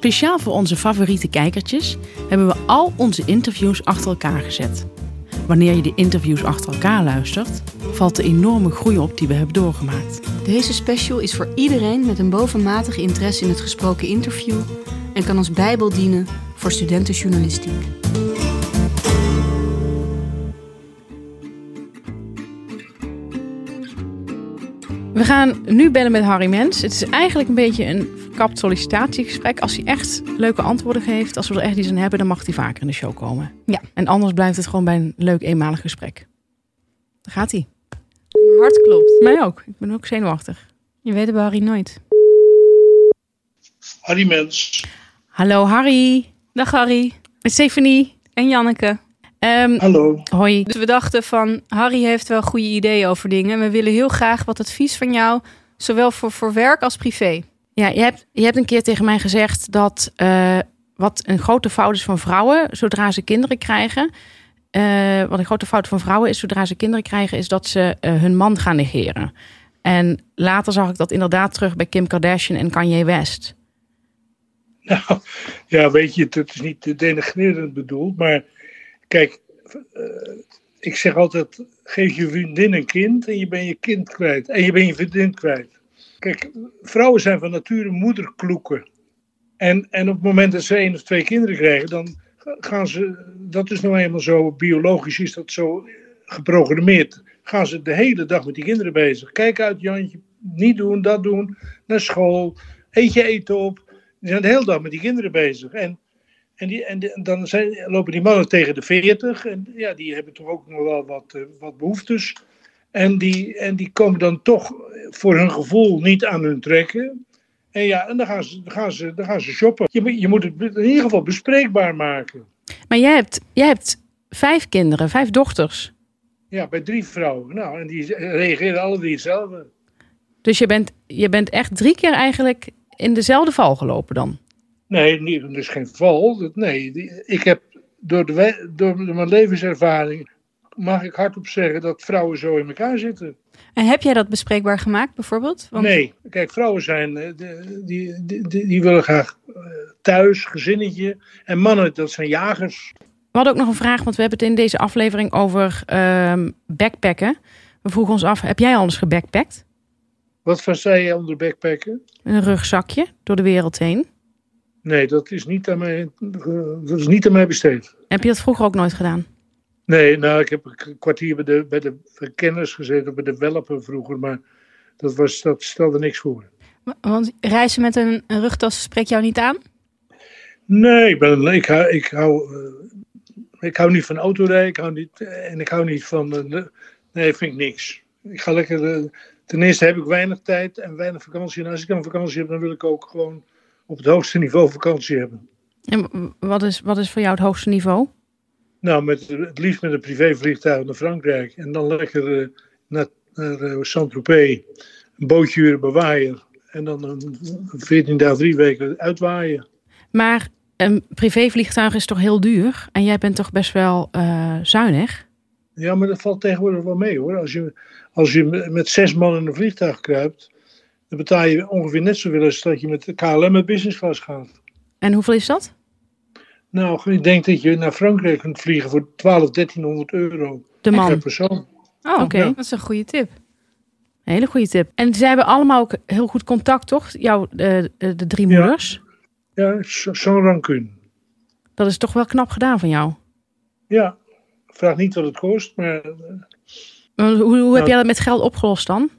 Speciaal voor onze favoriete kijkertjes hebben we al onze interviews achter elkaar gezet. Wanneer je de interviews achter elkaar luistert, valt de enorme groei op die we hebben doorgemaakt. Deze special is voor iedereen met een bovenmatige interesse in het gesproken interview en kan als bijbel dienen voor studentenjournalistiek. We gaan nu bellen met Harry Mens. Het is eigenlijk een beetje een verkapt sollicitatiegesprek. Als hij echt leuke antwoorden geeft, als we er echt iets aan hebben, dan mag hij vaker in de show komen. Ja. En anders blijft het gewoon bij een leuk eenmalig gesprek. Daar gaat hij. Hart klopt. Mij ook. Ik ben ook zenuwachtig. Je weet het bij Harry nooit. Harry Mens. Hallo Harry. Dag Harry. Met Stephanie. En Janneke. Ehm, Hallo. hoi. Dus we dachten van, Harry heeft wel goede ideeën over dingen. En we willen heel graag wat advies van jou, zowel voor, voor werk als privé. Ja, je hebt, je hebt een keer tegen mij gezegd dat eh, wat een grote fout is van vrouwen, zodra ze kinderen krijgen. eh, wat een grote fout van vrouwen is, zodra ze kinderen krijgen, is dat ze eh, hun man gaan negeren. En later zag ik dat inderdaad terug bij Kim Kardashian en Kanye West. Nou, ja, weet je, het is niet denigrerend bedoeld, maar kijk, eh, ik zeg altijd, geef je vriendin een kind en je bent je kind kwijt. En je bent je vriendin kwijt. Kijk, vrouwen zijn van nature moederkloeken. En, en op het moment dat ze één of twee kinderen krijgen, dan gaan ze, dat is nou eenmaal zo, biologisch is dat zo geprogrammeerd, gaan ze de hele dag met die kinderen bezig. Kijk uit, Jantje, niet doen, dat doen, naar school, eet je eten op. Die zijn de hele dag met die kinderen bezig. En, en, die, en, die- dan zijn, lopen die mannen tegen de 40. En ja, die hebben toch ook nog wel wat, eh, wat behoeftes. En die, en die komen dan toch voor hun gevoel niet aan hun trekken. En ja, en dan gaan ze, dan gaan ze, dan gaan ze shoppen. Je, moet- je moet het in ieder geval bespreekbaar maken. Maar jij hebt, jij hebt vijf kinderen, vijf dochters. Ja, bij drie vrouwen. Nou, en die reageren alle drie hetzelfde. Dus je bent, je bent echt drie keer eigenlijk in dezelfde val gelopen dan. Nee, niet, dat is geen val. Dat- Nee, ik heb door, de, door mijn levenservaring, mag ik hardop zeggen dat vrouwen zo in elkaar zitten. En heb jij dat bespreekbaar gemaakt bijvoorbeeld? Want Nee, kijk, vrouwen zijn, eh, die, die, die, die willen graag eh, thuis, gezinnetje. En mannen, dat zijn jagers. We hadden ook nog een vraag, want we hebben het in deze aflevering over ehm, backpacken. We vroegen ons af, heb jij al eens gebackpackt? Wat versta je onder backpacken? Een rugzakje door de wereld heen. Nee, dat is niet aan mij, dat is niet aan mij besteed. Heb je dat vroeger ook nooit gedaan? Nee, nou, ik heb een kwartier bij de, bij de verkenners gezeten, bij de welpen vroeger, maar dat, was, dat stelde niks voor. want reizen met een, een rugtas spreekt jou niet aan? Nee, ik, ben, ik, hou, ik, hou, eh, ik hou niet van autorijden, ik hou niet, en ik hou niet van, eh, nee, vind ik niks. Ik ga lekker, eh, ten eerste heb ik weinig tijd en weinig vakantie. En als ik dan vakantie heb, dan wil ik ook gewoon op het hoogste niveau vakantie hebben. En wat is, wat is voor jou het hoogste niveau? Nou, met, het liefst met een privévliegtuig naar Frankrijk. En dan lekker eh, naar, naar eh, Saint-Tropez. Een bootje huren bij Waaier. En dan een 14 dagen, drie weken uitwaaien. Maar een privévliegtuig is toch heel duur? En jij bent toch best wel eh, zuinig? Ja, maar dat valt tegenwoordig wel mee hoor. Als je, als je met zes man in een vliegtuig kruipt, dan betaal je ongeveer net zoveel als dat je met de KLM met business class gaat. En hoeveel is dat? Nou, ik denk dat je naar Frankrijk kunt vliegen voor 12, 1300 euro De per man. persoon. Oh, Oké. Dat is een goede tip. Een hele goede tip. En zij hebben allemaal ook heel goed contact, toch? Jouw, eh, de, de drie Ja. moeders. Ja, zo- zo'n rancune. Dat is toch wel knap gedaan van jou. Ja, ik vraag niet wat het kost, maar eh, Maar Hoe, hoe heb Nou. jij dat met geld opgelost dan?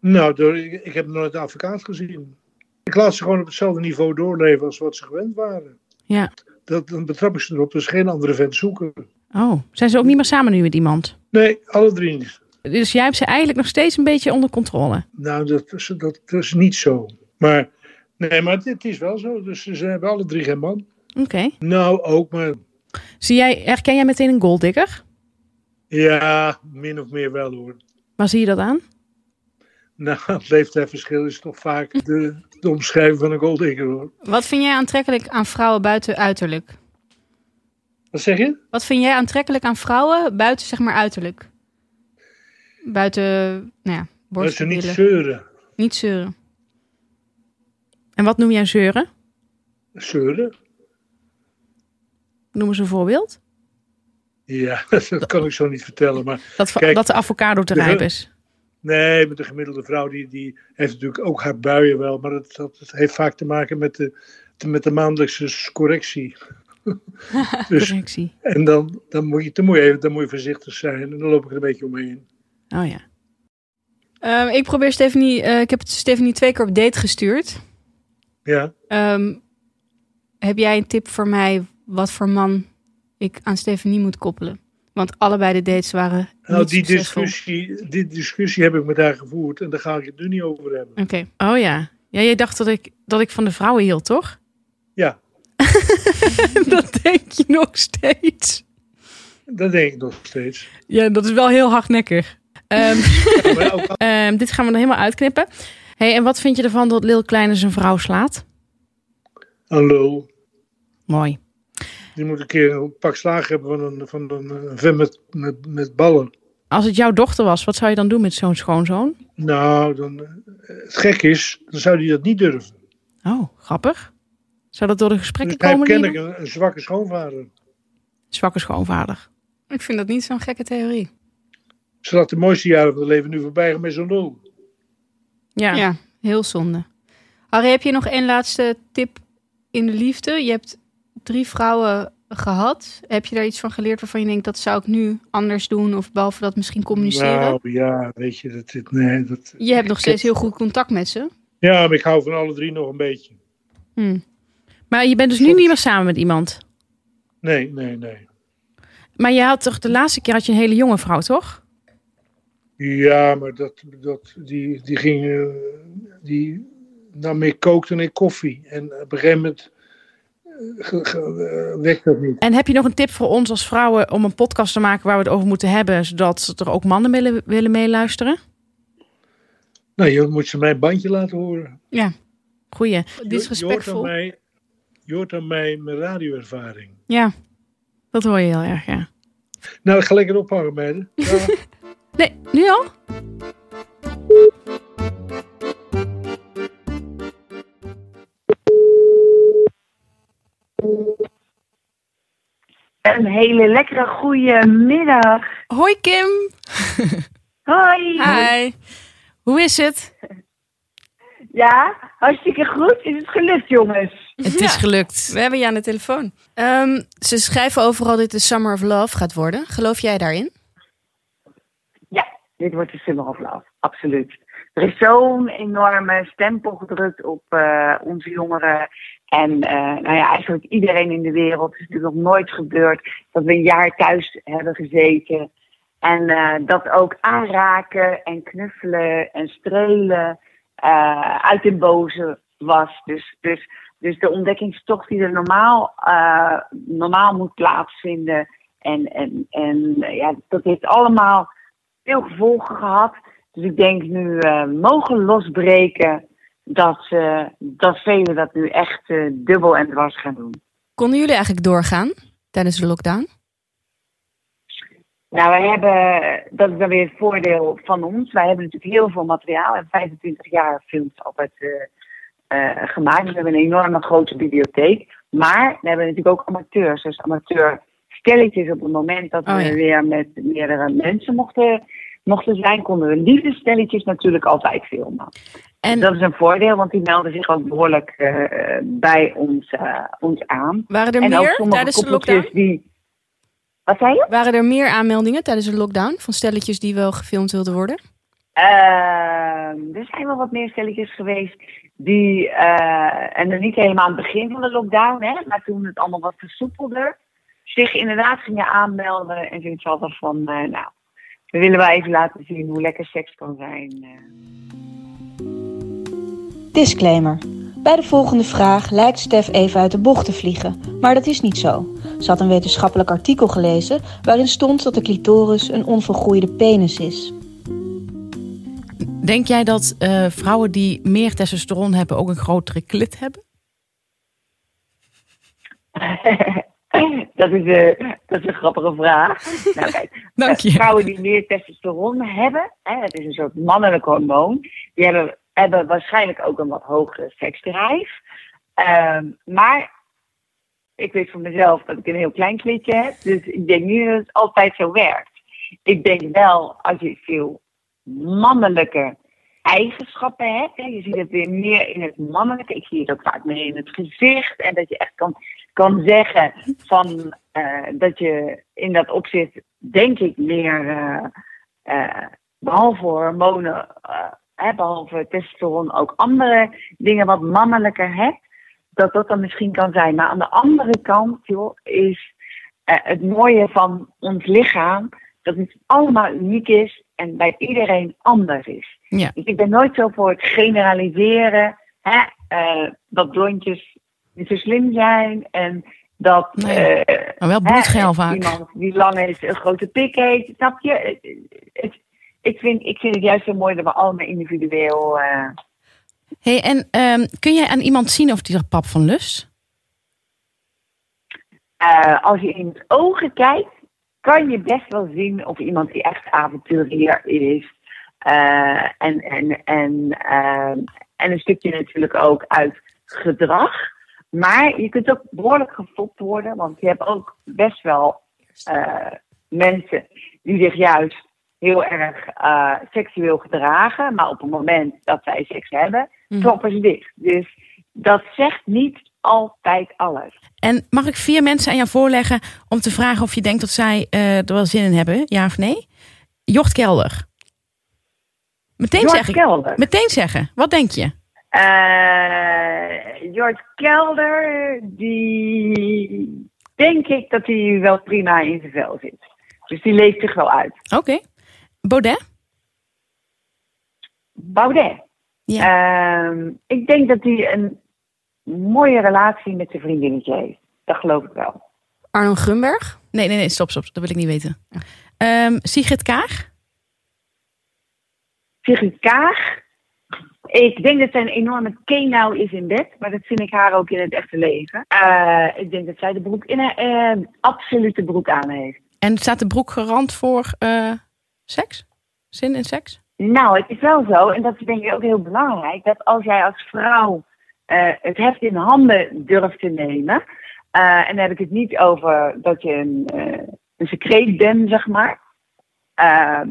Nou, door, ik, heb nooit een advocaat gezien. Ik laat ze gewoon op hetzelfde niveau doorleven als wat ze gewend waren. Ja. Dat, dan betrap ik ze erop ze geen andere vent zoeken. Oh, zijn ze ook niet meer samen nu met iemand? Nee, alle drie niet. Dus jij hebt ze eigenlijk nog steeds een beetje onder controle. Nou, dat, is- dat, dat is niet zo. Maar, nee, maar het, het is wel zo. Dus ze hebben alle drie geen man. Oké. Nou, ook, maar Zie jij, herken jij meteen een golddigger? ja, min of meer wel hoor. Waar zie je dat aan? Nou, het leeftijdsverschil is toch vaak de, de omschrijving van een golddigger hoor. Wat vind jij aantrekkelijk aan vrouwen buiten uiterlijk? Wat zeg je? Wat vind jij aantrekkelijk aan vrouwen buiten zeg maar uiterlijk? Buiten, nou ja, Dat ze niet zeuren. Niet zeuren. En wat noem jij zeuren? Zeuren. Noem eens een voorbeeld. Ja, dat kan ik zo niet vertellen. Maar Dat, Kijk, dat de avocado te rijp is. Nee, met de gemiddelde vrouw die, die heeft natuurlijk ook haar buien wel. Maar dat, dat, dat heeft vaak te maken met de, met de maandelijkse correctie. dus, Correctie. en dan, dan, moet je, dan, moet je, even- dan moet je voorzichtig zijn. En dan loop ik er een beetje omheen. Oh ja. Ehm, ik probeer Stephanie, eh, ik heb Stephanie twee keer op date gestuurd. Ja, Ehm, heb jij een tip voor mij wat voor man ik aan Stephanie moet koppelen? Want allebei de dates waren nou niet die succesvol. discussie, die discussie heb ik met haar gevoerd. En daar ga ik het nu niet over hebben. Oké. Oh ja. Ja, jij dacht dat ik, dat ik van de vrouwen hield, toch? Ja, dat denk je nog steeds. dat denk ik nog steeds. Ja, dat is wel heel hardnekkig. Ehm, Ja, maar ook ehm, dit gaan we er helemaal uitknippen. hey, en wat vind je ervan dat Lil Kleine zijn vrouw slaat? lul. Mooi. Die moet een keer een pak slaag hebben van een, van een, een vent met, met, met ballen. Als het jouw dochter was, wat zou je dan doen met zo'n schoonzoon? Nou, dan, eh, het gek is, dan zou hij dat niet durven. Oh, grappig. Zou dat door de gesprekken Dus hij komen? ken ik een, een zwakke schoonvader. Zwakke schoonvader. Ik vind dat niet zo'n gekke theorie. Ze laat de mooiste jaren van het leven nu voorbij gaan met zo'n lul. Ja. Ja, heel zonde. Harry, heb je nog één laatste tip in de liefde? Je hebt drie vrouwen gehad. Heb je daar iets van geleerd waarvan je denkt dat zou ik nu anders doen? Of behalve dat misschien communiceren? Nou ja, weet je, dat, dit, nee, dat, Je hebt nog steeds heel goed contact met ze. ja, maar ik hou van alle drie nog een beetje. Hm. Maar je bent dus nu niet meer samen met iemand. Nee, nee, nee. Maar je had toch de laatste keer had je een hele jonge vrouw, toch? Ja, maar dat, dat, die, die ging, eh, die nam meer kook dan ik koffie. En op een gegeven moment werkt dat niet. En heb je nog een tip voor ons als vrouwen om een podcast te maken waar we het over moeten hebben, zodat er ook mannen willen, willen meeluisteren? Nou, je moet ze mijn bandje laten horen. Ja, Goeie. dit is Je- je hoort aan mij, je hoort aan mij mijn radioervaring. Ja, Dat hoor je heel erg, ja. Nou, ik ga lekker ophangen, meiden. Ja. Nee, nu al? Een hele lekkere goede middag. Hoi Kim. Hoi. Hi. Hoe is het? Ja, hartstikke goed. Is het gelukt, jongens? Het is gelukt. we hebben je aan de telefoon. Ehm, ze schrijven overal dat dit de Summer of Love gaat worden. Geloof jij daarin? Ja, dit wordt de Summer of Love. Absoluut. Er is zo'n enorme stempel gedrukt op eh, onze jongeren. En eh, nou ja, eigenlijk iedereen in de wereld. Het is natuurlijk nog nooit gebeurd dat we een jaar thuis hebben gezeten. En eh, dat ook aanraken en knuffelen en strelen eh, uit den boze was. Dus, dus, dus de ontdekkingstocht die er normaal, normaal moet plaatsvinden. En, en, en ja, dat heeft allemaal veel gevolgen gehad. Dus ik denk nu mogen losbreken dat, eh, dat velen dat nu echt eh, dubbel en dwars gaan doen. Konden jullie eigenlijk doorgaan tijdens de lockdown? Nou, wij hebben, dat is dan weer het voordeel van ons. Wij hebben natuurlijk heel veel materiaal. We hebben 25 jaar films altijd eh, gemaakt. Dus we hebben een enorme grote bibliotheek. Maar we hebben natuurlijk ook amateurs. Dus amateur stelletjes op het moment dat Oh, we weer met meerdere mensen mochten, mochten zijn, konden we liefdestelletjes natuurlijk altijd filmen. En Dat is een voordeel, want die melden zich ook behoorlijk eh, bij ons, eh, ons aan. waren er en meer tijdens de lockdown? die... Wat zei je? Waren er meer aanmeldingen tijdens de lockdown van stelletjes die wel gefilmd wilden worden? Ehm, er zijn wel wat meer stelletjes geweest die, eh, en dan niet helemaal aan het begin van de lockdown, hè, maar toen het allemaal wat versoepelder, zich inderdaad gingen aanmelden en zoiets hadden van, nou, we willen wel even laten zien hoe lekker seks kan zijn. eh. Disclaimer. Bij de volgende vraag lijkt Stef even uit de bocht te vliegen, maar dat is niet zo. Ze had een wetenschappelijk artikel gelezen waarin stond dat de clitoris een onvolgroeide penis is. Denk jij dat eh, vrouwen die meer testosteron hebben ook een grotere klit hebben? dat, is, eh, dat is een grappige vraag. Nou, kijk, Dank je. Eh, Vrouwen die meer testosteron hebben, hè, het is een soort mannelijk hormoon, die hebben, hebben waarschijnlijk ook een wat hogere seksdrijf. Ehm, maar ik weet van mezelf dat ik een heel klein klitje heb. Dus ik denk niet dat het altijd zo werkt. Ik denk wel, als je veel mannelijke eigenschappen hebt. Je ziet het weer meer in het mannelijke. Ik zie het ook vaak meer in het gezicht. En dat je echt kan, kan zeggen van eh, dat je in dat opzicht, denk ik, meer, eh, eh, behalve hormonen, behalve testosteron, ook andere dingen wat mannelijker hebt. Dat dat dan misschien kan zijn. Maar aan de andere kant, joh, is het mooie van ons lichaam dat het allemaal uniek is en bij iedereen anders is. Ja. Dus ik ben nooit zo voor het generaliseren hè, uh, dat blondjes niet zo slim zijn en dat nee. uh, maar wel bloedgeil vaak. iemand die lang is een grote pik heeft. Snap je? Het, het, ik, vind, ik vind het juist zo mooi dat we allemaal individueel. Uh... hey, en um, kun jij aan iemand zien of die er pap van lust? als je in het ogen kijkt, kan je best wel zien of iemand die echt avonturier is. Uh, en, en, en, uh, en een stukje natuurlijk ook uit gedrag. Maar je kunt ook behoorlijk gefopt worden, want je hebt ook best wel uh, mensen die zich juist heel erg seksueel gedragen. Maar op het moment dat zij seks hebben, Mhm. kloppen ze dicht. Dus dat zegt niet altijd alles. En mag ik vier mensen aan jou voorleggen om te vragen of je denkt dat zij er wel zin in hebben, ja of nee? Jocht Kelder. Meteen zeggen. Kelder. Meteen zeggen. Wat denk je? Uh, Jort Kelder, die denk ik dat hij wel prima in zijn vel zit. Dus die leeft zich wel uit. Oké. Okay. Baudet? Baudet. Ja. Uh, ik denk dat hij een mooie relatie met zijn vriendinnetje heeft. Dat geloof ik wel. Arno Grunberg? Nee, nee, nee, stop, stop. Dat wil ik niet weten. Ja. Um, Sigrid Kaag? Kaag? Ik denk dat zij een enorme kenau is in bed. Maar dat vind ik haar ook in het echte leven. Uh, ik denk dat zij de broek in een uh, absolute broek aan heeft. En staat de broek garant voor uh, seks? Zin in seks? Nou, het is wel zo. En dat is denk ik ook heel belangrijk. Dat als jij als vrouw het heft in handen durft te nemen. En dan heb ik het niet over dat je een, een secreet bent, zeg maar.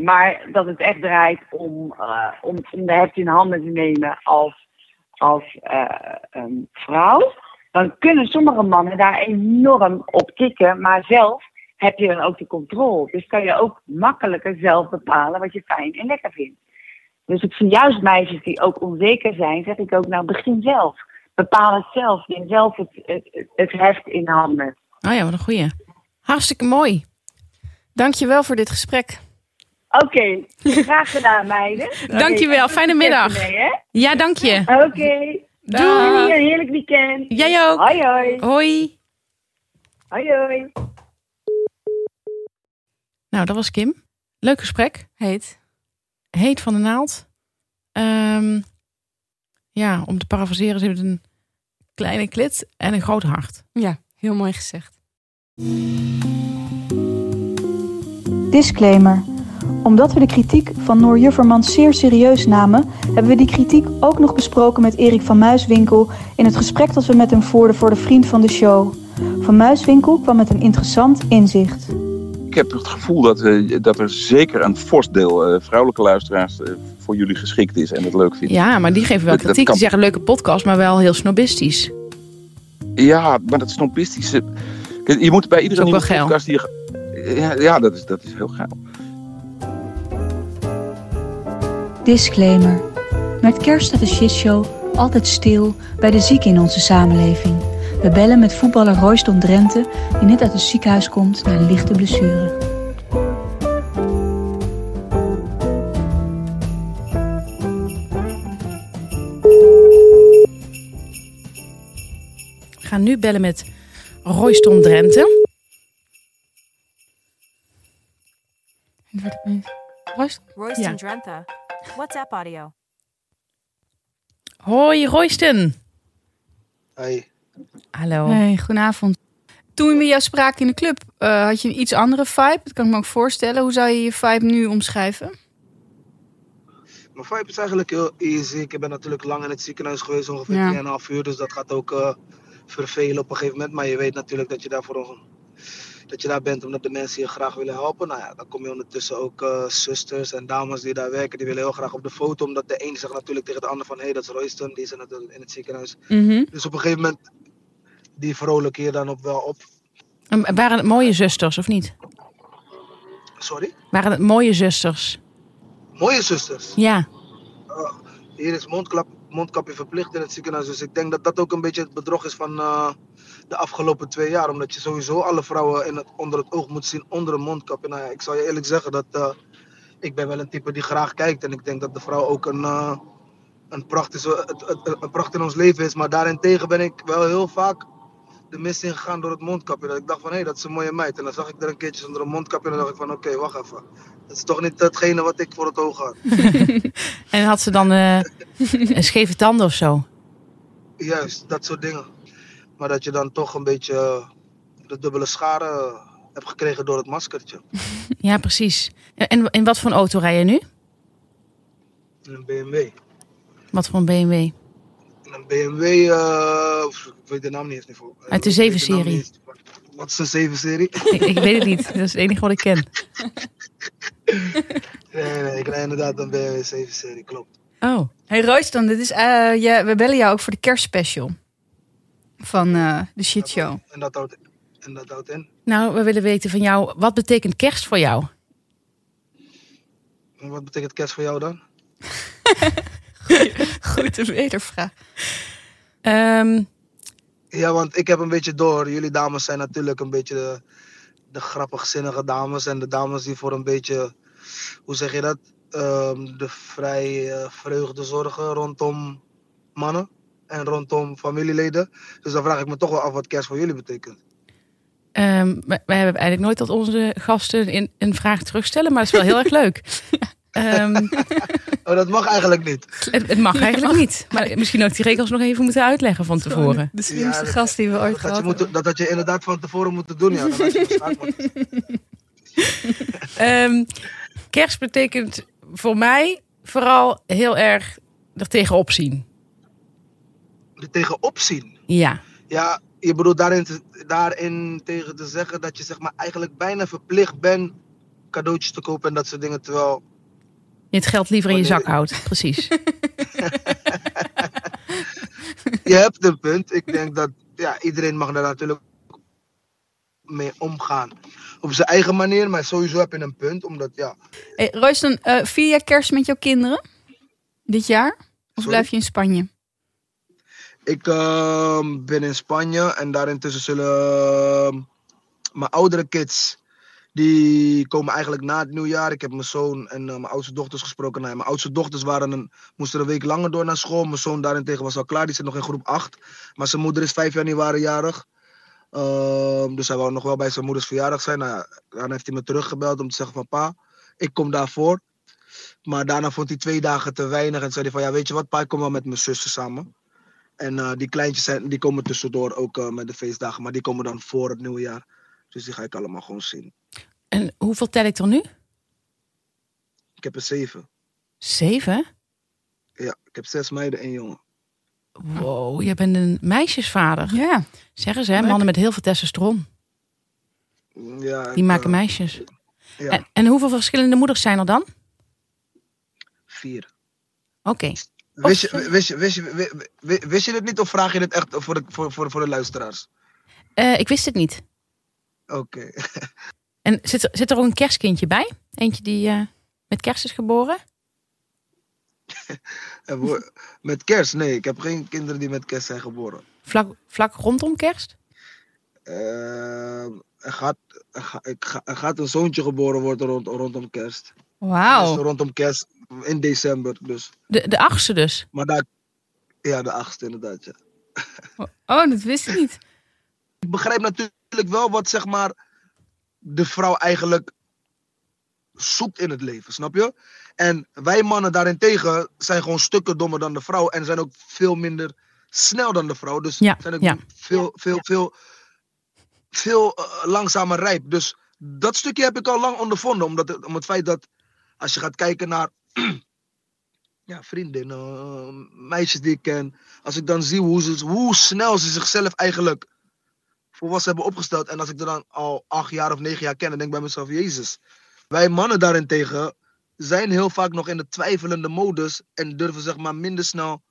Maar dat het echt draait om, om, om de heft in handen te nemen als, als een vrouw. Dan kunnen sommige mannen daar enorm op tikken. Maar zelf heb je dan ook de controle. Dus kan je ook makkelijker zelf bepalen wat je fijn en lekker vindt. Dus ik vind juist meisjes die ook onzeker zijn, zeg ik ook, nou begin zelf bepaal het zelf. Neem zelf het, het, het heft in handen. Oh ja, wat een goeie. Hartstikke mooi. Dankjewel voor dit gesprek. Oké, okay. graag gedaan meiden. Dankjewel, okay. fijne middag. Mee, hè? Ja, dank je. Oké. Okay. Doei, een heerlijk weekend. Jij ook. Hoi, hoi. Hoi. Hoi, hoi. Nou, dat was Kim. Leuk gesprek. Heet. Heet van de naald. Um, ja, om te parafraseren, ze heeft een kleine klit en een groot hart. Ja, heel mooi gezegd. Disclaimer. Omdat we de kritiek van Noor Jufferman zeer serieus namen, hebben we die kritiek ook nog besproken met Erik van Muiswinkel in het gesprek dat we met hem voerden voor de vriend van de show. Van Muiswinkel kwam met een interessant inzicht. Ik heb het gevoel dat, uh, dat er zeker een fors deel uh, vrouwelijke luisteraars uh, voor jullie geschikt is en het leuk vinden. Ja, maar die geven wel kritiek. Kan... Die zeggen leuke podcast, maar wel heel snobistisch. Ja, maar dat snobistische... Je moet bij iedere nieuwe podcast die je... Ja, ja, dat, is, dat is heel geil. Disclaimer. Met kerst staat de shitshow altijd stil bij de zieken in onze samenleving. We bellen met voetballer Royston Drenthe, die net uit het ziekenhuis komt na een lichte blessure. We gaan nu bellen met Royston Drenthe. Royston ja. Drenthe. WhatsApp audio. Hoi Royston. Hey. Hallo. Hey, goedenavond. Toen we jou spraken in de club, uh, had je een iets andere vibe. Dat kan ik me ook voorstellen. Hoe zou je je vibe nu omschrijven? Mijn vibe is eigenlijk heel easy. Ik ben natuurlijk lang in het ziekenhuis geweest, ongeveer Ja. 3,5 uur. Dus dat gaat ook eh, vervelen op een gegeven moment. Maar je weet natuurlijk dat je daar, voor een, dat je daar bent omdat de mensen je graag willen helpen. Nou ja, dan kom je ondertussen ook eh, zusters en dames die daar werken. Die willen heel graag op de foto. Omdat de een zegt natuurlijk tegen de ander van... Hé, hey, dat is Royston. Die is in het, in het ziekenhuis. Mhm. Dus op een gegeven moment... Die vrolijk je dan op wel op. En Waren het mooie zusters of niet? Sorry? Waren het mooie zusters? Mooie zusters. Ja. Uh, hier is mondklap, mondkapje verplicht in het ziekenhuis. Dus ik denk dat dat ook een beetje het bedrog is van uh, de afgelopen twee jaar. Omdat je sowieso alle vrouwen in het, onder het oog moet zien onder een mondkapje. Nou ja, ik zal je eerlijk zeggen dat uh, ik ben wel een type die graag kijkt. En ik denk dat de vrouw ook een, uh, een, pracht, is, een pracht in ons leven is. Maar daarentegen ben ik wel heel vaak de mist ingegaan door het mondkapje. Dat ik dacht van hé, hey, dat is een mooie meid. En dan zag ik er een keertje zonder een mondkapje. En dan dacht ik van oké, okay, wacht even. Dat is toch niet hetgene wat ik voor het oog had. en had ze dan uh, een scheve tanden of zo? Juist, dat soort dingen. Maar dat je dan toch een beetje de dubbele schade hebt gekregen door het maskertje. Ja, precies. En in wat voor een auto rij je nu? Een BMW. Wat voor een BMW? Een BMW, uh, ik weet de naam niet eens niet voor. Uit de 7-serie. Wat is een 7-serie? ik, ik, weet het niet. Dat is het enige wat ik ken. nee, nee, ik rijd inderdaad een BMW 7-serie, klopt. Oh. Hey Royston, dit is, uh, ja, we bellen jou ook voor de kerstspecial van uh, de shit show. En dat, houdt, en dat houdt in? Nou, we willen weten van jou, wat betekent kerst voor jou? En wat betekent kerst voor jou dan? Goede wedervraag. Um, ja, want ik heb een beetje door. Jullie dames zijn natuurlijk een beetje de, de grappigzinnige dames. En de dames die voor een beetje, hoe zeg je dat? Um, de vrij uh, vreugde zorgen rondom mannen en rondom familieleden. Dus dan vraag ik me toch wel af wat kerst voor jullie betekent. Um, wij, wij hebben eigenlijk nooit dat onze gasten in, een vraag terugstellen, maar het is wel heel erg leuk. Um, oh, dat mag eigenlijk niet. Het, het mag eigenlijk niet. Maar misschien ook die regels nog even moeten uitleggen van tevoren. De slimste ja, gast die we ooit dat gehad je moeten, Dat had je inderdaad van tevoren moeten doen. Ja, um, kerst betekent voor mij vooral heel erg er tegenop zien. Er tegenop zien? Ja. Ja, je bedoelt daarin, te, daarin tegen te zeggen dat je zeg maar eigenlijk bijna verplicht bent cadeautjes te kopen en dat soort dingen. Terwijl je het geld liever in je zak houdt, precies. je hebt een punt. Ik denk dat ja, iedereen mag daar natuurlijk mee omgaan. Op zijn eigen manier, maar sowieso heb je een punt. Omdat, ja... Hey, Royston, uh, vier jaar kerst met jouw kinderen? Dit jaar? Of Sorry? blijf je in Spanje? Ik uh, ben in Spanje en daarintussen zullen uh, mijn oudere kids die komen eigenlijk na het nieuwjaar. Ik heb mijn zoon en uh, mijn oudste dochters gesproken. Nou, mijn oudste dochters waren een, moesten een week langer door naar school. Mijn zoon daarentegen was al klaar. Die zit nog in groep 8. Maar zijn moeder is 5 januari jarig. Uh, dus hij wou nog wel bij zijn moeders verjaardag zijn. Nou, dan heeft hij me teruggebeld om te zeggen van pa, ik kom daarvoor. Maar daarna vond hij twee dagen te weinig. En zei hij van ja, weet je wat pa, ik kom wel met mijn zussen samen. En uh, die kleintjes zijn, die komen tussendoor ook uh, met de feestdagen. Maar die komen dan voor het nieuwjaar. Dus die ga ik allemaal gewoon zien. En hoeveel tel ik er nu? Ik heb er zeven. Zeven? Ja, ik heb zes meiden en jongen. Wow, je bent een meisjesvader. Ja. Zeggen ze, hè? mannen met heel veel testosteron. Ja, Die maken uh, meisjes. Ja. En, en, hoeveel verschillende moeders zijn er dan? Vier. Oké. Okay. Wist, je, wist, je, wist, je, wist, je het niet of vraag je het echt voor de, voor, voor, voor de luisteraars? Uh, ik wist het niet. Oké. Okay. En zit er, zit er ook een kerstkindje bij? Eentje die uh, met kerst is geboren? met kerst? Nee, ik heb geen kinderen die met kerst zijn geboren. Vlak, vlak rondom kerst? Uh, er, gaat, er, ga, er, gaat een zoontje geboren worden rond, rondom kerst. Wauw. Dus rondom kerst in december. Dus. De, de achtste dus? Maar daar, ja, de achtste inderdaad. Ja. Oh, dat wist ik niet. Ik begrijp natuurlijk wel wat zeg maar de vrouw eigenlijk zoekt in het leven, snap je? En wij mannen daarentegen zijn gewoon stukken dommer dan de vrouw en zijn ook veel minder snel dan de vrouw. Dus ja, zijn ook ja. veel, veel, veel, veel uh, langzamer rijp. Dus dat stukje heb ik al lang ondervonden, omdat het, om het feit dat als je gaat kijken naar ja, vriendinnen, meisjes die ik ken. Als ik dan zie hoe, ze, hoe snel ze zichzelf eigenlijk volwassen hebben opgesteld. En als ik er dan al acht jaar of negen jaar ken, dan denk ik bij mezelf, Jezus. Wij mannen daarentegen zijn heel vaak nog in de twijfelende modus en durven zeg maar minder snel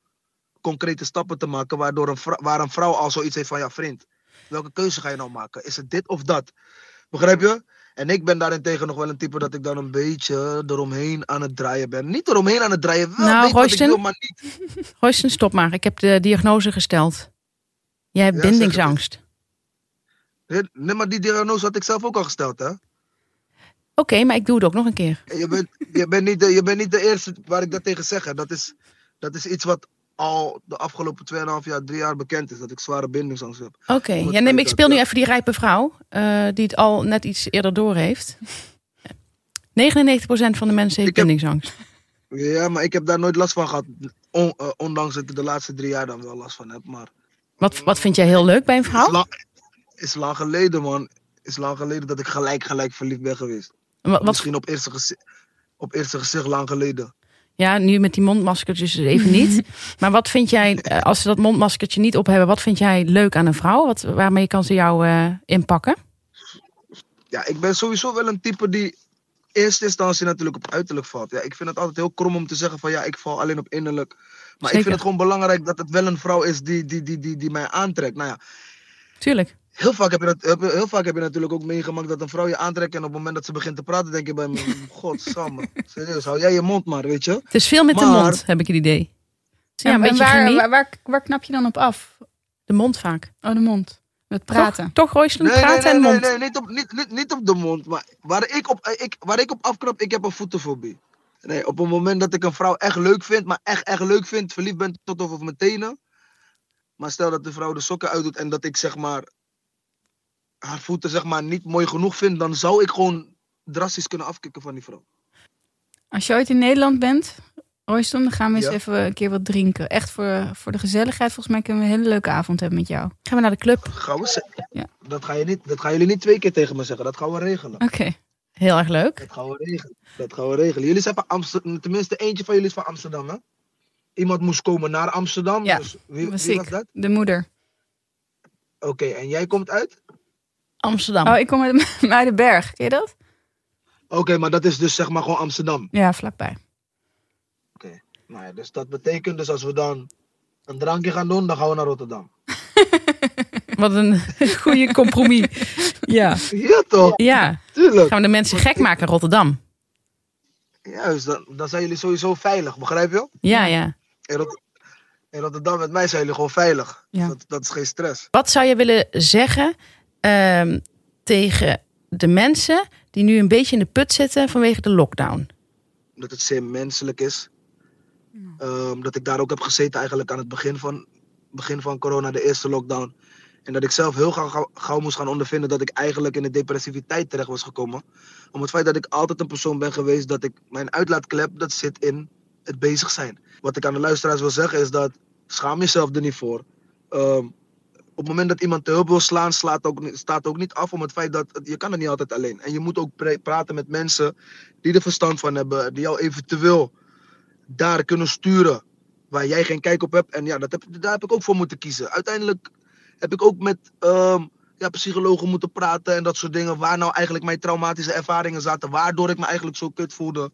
concrete stappen te maken, waardoor een waar een vrouw al zoiets heeft van, ja vriend, welke keuze ga je nou maken? Is het dit of dat? Begrijp je? En ik ben daarentegen nog wel een type dat ik dan een beetje eromheen aan het draaien ben. Niet eromheen aan het draaien, wel nou, Roysten, wil, maar niet. Roysten, stop maar. Ik heb de diagnose gesteld. Jij hebt ja, bindingsangst. Nee, maar die diagnose had ik zelf ook al gesteld, hè? Oké, maar ik doe het ook nog een keer. Je bent, je bent, niet, de, je bent niet de eerste waar ik dat tegen zeg. Dat is, dat is iets wat al de afgelopen 2,5 jaar, 3 jaar bekend is. Dat ik zware bindingsangst heb. Oké, okay. ja, neem, ik speel nu even die rijpe vrouw. Uh, die het al net iets eerder door heeft. 99% van de mensen heeft bindingsangst. Ja, maar ik heb daar nooit last van gehad. On, uh, ondanks dat ik de laatste drie jaar dan wel last van heb. Maar, wat, wat vind jij heel leuk bij een vrouw? Is lang, is lang geleden, man. Is lang geleden dat ik gelijk, gelijk verliefd ben geweest. Wat, Misschien op eerste, gezicht, op eerste gezicht lang geleden. Ja, nu met die mondmaskertjes dus even niet. maar wat vind jij, eh, als ze dat mondmaskertje niet op hebben, wat vind jij leuk aan een vrouw? Wat, waarmee kan ze jou uh, inpakken? Ja, ik ben sowieso wel een type die eerste instantie natuurlijk op uiterlijk valt. Ja, ik vind het altijd heel krom om te zeggen van ja, ik val alleen op innerlijk. Maar ik vind het gewoon belangrijk dat het wel een vrouw is die, die, die, die, die mij aantrekt. Nou ja. Tuurlijk. Heel vaak, heb je dat, heel vaak heb je natuurlijk ook meegemaakt dat een vrouw je aantrekt en op het moment dat ze begint te praten, denk je bij me, godsamme, serieus, hou jij je mond maar, weet je. Het is veel met de mond, heb ik het idee. Ja, een beetje waar, waar, waar, waar, knap je dan op af? De mond vaak. Oh, de mond. Met praten. Toch, toch Royston, nee, praten nee, nee, en mond. Nee, nee, niet op, niet, niet, niet op de mond. Maar waar ik op, ik, waar ik op afknap, ik heb een voetenfobie. Nee, op het moment dat ik een vrouw echt leuk vind, maar echt, echt leuk vind, verliefd ben tot over mijn tenen. Maar stel dat de vrouw de sokken uitdoet en dat ik zeg maar haar voeten zeg maar niet mooi genoeg vind, dan zou ik gewoon drastisch kunnen afkicken van die vrouw. Als je ooit in Nederland bent, Royston, dan gaan we eens even een keer wat drinken. Echt voor, voor de gezelligheid. Volgens mij kunnen we een hele leuke avond hebben met jou. Gaan we naar de club? Gaan we ja. dat, ga je niet, dat gaan jullie niet twee keer tegen me zeggen. Dat gaan we regelen. Oké. Heel erg leuk. Dat gaan we regelen. Dat gaan we regelen. Jullie zijn van Amsterdam. Tenminste, eentje van jullie is van Amsterdam, hè? Iemand moest komen naar Amsterdam. Ja, dus wie, wie was dat? De moeder. Oké, en jij komt uit? Amsterdam. Oh, ik kom uit Muidenberg. Ken je dat? Oké, maar dat is dus zeg maar gewoon Amsterdam. Ja, vlakbij. Oké, nou ja, dus dat betekent dus als we dan een drankje gaan doen, dan gaan we naar Rotterdam. Wat een goede compromis. Ja. Ja, toch? Ja. Tuurlijk. Gaan we de mensen gek maken in Rotterdam? Juist, dan, dan zijn jullie sowieso veilig, begrijp je? Ja, ja. In, Rotterdam met mij zijn jullie gewoon veilig. Ja. Dat, dat is geen stress. Wat zou je willen zeggen um, tegen de mensen die nu een beetje in de put zitten vanwege de lockdown? Dat het zeer menselijk is. Um, dat ik daar ook heb gezeten eigenlijk aan het begin van, begin van corona, de eerste lockdown. En dat ik zelf heel gauw, moest gaan ondervinden dat ik eigenlijk in de depressiviteit terecht was gekomen. Om het feit dat ik altijd een persoon ben geweest dat ik mijn uitlaatklep, dat zit in het bezig zijn. Wat ik aan de luisteraars wil zeggen is dat schaam jezelf er niet voor. Um, op het moment dat iemand te hulp wil slaan, slaat ook, staat ook niet af om het feit dat je kan het niet altijd alleen. En je moet ook praten met mensen die er verstand van hebben, die jou eventueel daar kunnen sturen waar jij geen kijk op hebt. En ja, dat heb, daar heb ik ook voor moeten kiezen. Uiteindelijk heb ik ook met um, ja, psychologen moeten praten en dat soort dingen. Waar nou eigenlijk mijn traumatische ervaringen zaten, waardoor ik me eigenlijk zo kut voelde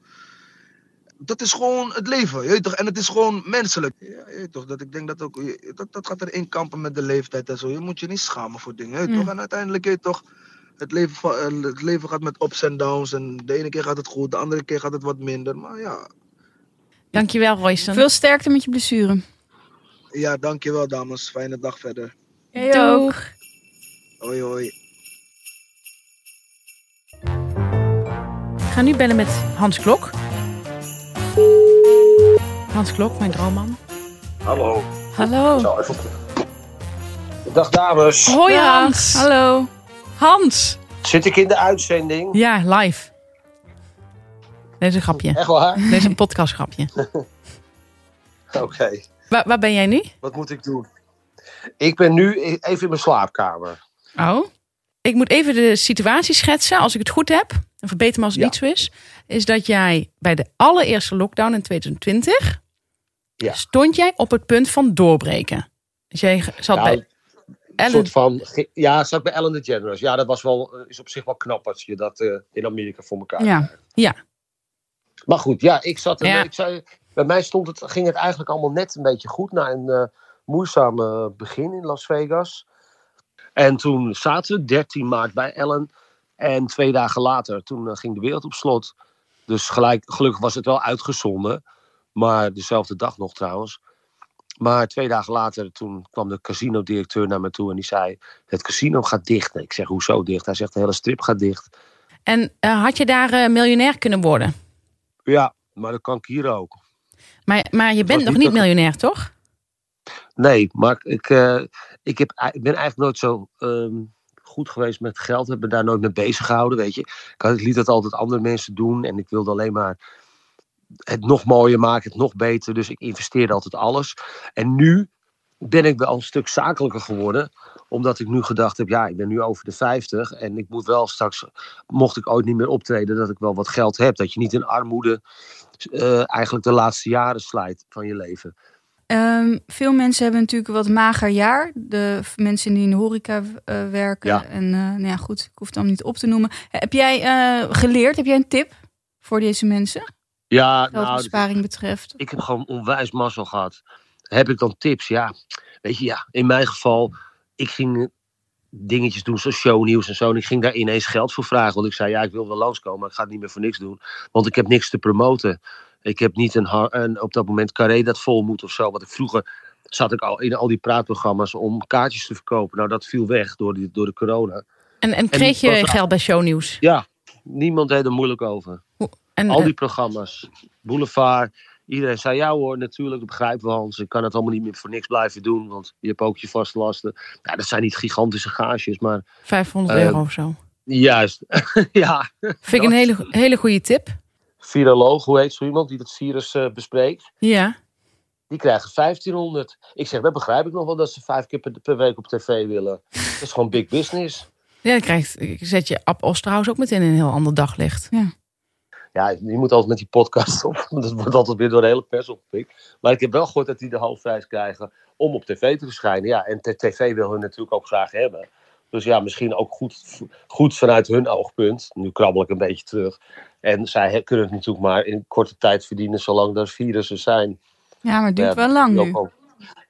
dat is gewoon het leven. Je toch? En het is gewoon menselijk. Ja, je toch? Dat ik denk dat ook. Dat, dat gaat erin kampen met de leeftijd en zo. Je moet je niet schamen voor dingen. Je toch? En uiteindelijk, je toch. Het leven, eh, het leven gaat met ups en downs. En de ene keer gaat het goed, de andere keer gaat het wat minder. Maar ja. Dankjewel, Royce. Veel sterkte met je blessure. Ja, dankjewel, dames. Fijne dag verder. Jij ook. Hoi, hoi. Ik ga nu bellen met Hans Klok. Hans Klok, mijn droomman. Hallo. Hallo. Zo, even... Dag dames. Hoi Hans. Hallo. Hans. Zit ik in de uitzending? Ja, live. Deze een grapje. Echt waar? Deze een podcastgrapje. Oké. Waar, waar ben jij nu? Wat moet ik doen? Ik ben nu even in mijn slaapkamer. Oh. Ik moet even de situatie schetsen, als ik het goed heb. En verbeter me als het niet zo is. Is dat jij bij de allereerste lockdown in 2020 Ja. stond jij op het punt van doorbreken. Dus jij zat Nou, bij Een soort van, ja, zat bij Ellen DeGeneres. Ja, dat was wel, eh, is op zich wel knap als je dat eh, in Amerika voor elkaar Ja. krijgt. Ja. Maar goed, ja, ik zat er, Ja. ik zei, bij mij stond het, ging het eigenlijk allemaal net een beetje goed na een eh moeizaam eh, begin in Las Vegas. En toen zaten we 13 maart bij Ellen. En twee dagen later, toen eh, ging de wereld op slot. Dus gelijk, gelukkig was het wel uitgezonden. Maar dezelfde dag nog trouwens. Maar twee dagen later, toen kwam de casino-directeur naar me toe en die zei: Het casino gaat dicht. Ik zeg: Hoezo dicht? Hij zegt: De hele strip gaat dicht. En eh, had je daar eh, miljonair kunnen worden? Ja, maar dat kan ik hier ook. Maar, maar je bent nog niet miljonair, toch? Nee, maar ik, ik, heb, ik ben eigenlijk nooit zo ehm, goed geweest met geld. Heb me daar nooit mee bezig gehouden, weet je. Ik, had, liet dat altijd andere mensen doen. En ik wilde alleen maar het nog mooier maken, het nog beter. Dus ik investeerde altijd alles. En nu ben ik wel een stuk zakelijker geworden. Omdat ik nu gedacht heb, ja, ik ben nu over de 50. En ik moet wel straks, mocht ik ooit niet meer optreden, dat ik wel wat geld heb. Dat je niet in armoede eh, eigenlijk de laatste jaren slijt van je leven. Ehm, veel mensen hebben natuurlijk een wat mager jaar. De mensen die in de horeca eh, werken. Ja. En eh, nou ja, goed, ik hoef het allemaal niet op te noemen. Heb jij eh, geleerd? Heb jij een tip voor deze mensen? Ja, nou, Geldbesparing betreft. ik heb gewoon onwijs mazzel gehad. Heb ik dan tips? Ja, weet je, ja, in mijn geval, ik ging dingetjes doen zoals shownieuws en zo. En ik ging daar ineens geld voor vragen. Want ik zei, ja, ik wil wel langskomen, maar ik ga het niet meer voor niks doen. Want ik heb niks te promoten. Ik heb niet een, op dat moment carré dat vol moet of zo. Want ik vroeger zat ik al in al die praatprogramma's om kaartjes te verkopen. Nou, dat viel weg door, die, door de corona. En, en kreeg je geld bij shownieuws? Ja, niemand deed er moeilijk over. En, Al eh, die programma's, Boulevard. Iedereen zei, ja hoor, natuurlijk, dat begrijpen we Hans. Ik kan het allemaal niet meer voor niks blijven doen, want je hebt ook je vaste lasten. Ja, dat zijn niet gigantische gages, maar 500 eh, euro of zo. juist. ja, Vind ik een hele, hele goede tip. Viroloog, hoe heet zo iemand die het virus eh, bespreekt? Ja. Die krijgen 1500. Ik zeg, dat begrijp ik nog wel, dat ze vijf keer per, per week op tv willen. Dat is gewoon big business. Ja, dan krijgt, zet je Ab Osterhaus ook meteen in een heel ander daglicht. Ja, je moet altijd met die podcast op. want Dat wordt altijd weer door de hele pers opgepikt. Maar ik heb wel gehoord dat die de hoofdprijs krijgen om op tv te verschijnen. Ja, en tv wil hun natuurlijk ook graag hebben. Dus ja, misschien ook goed, goed vanuit hun oogpunt. Nu krabbel ik een beetje terug. En zij kunnen het natuurlijk maar in korte tijd verdienen zolang er virussen zijn. Ja, maar het duurt Ja, wel lang nu.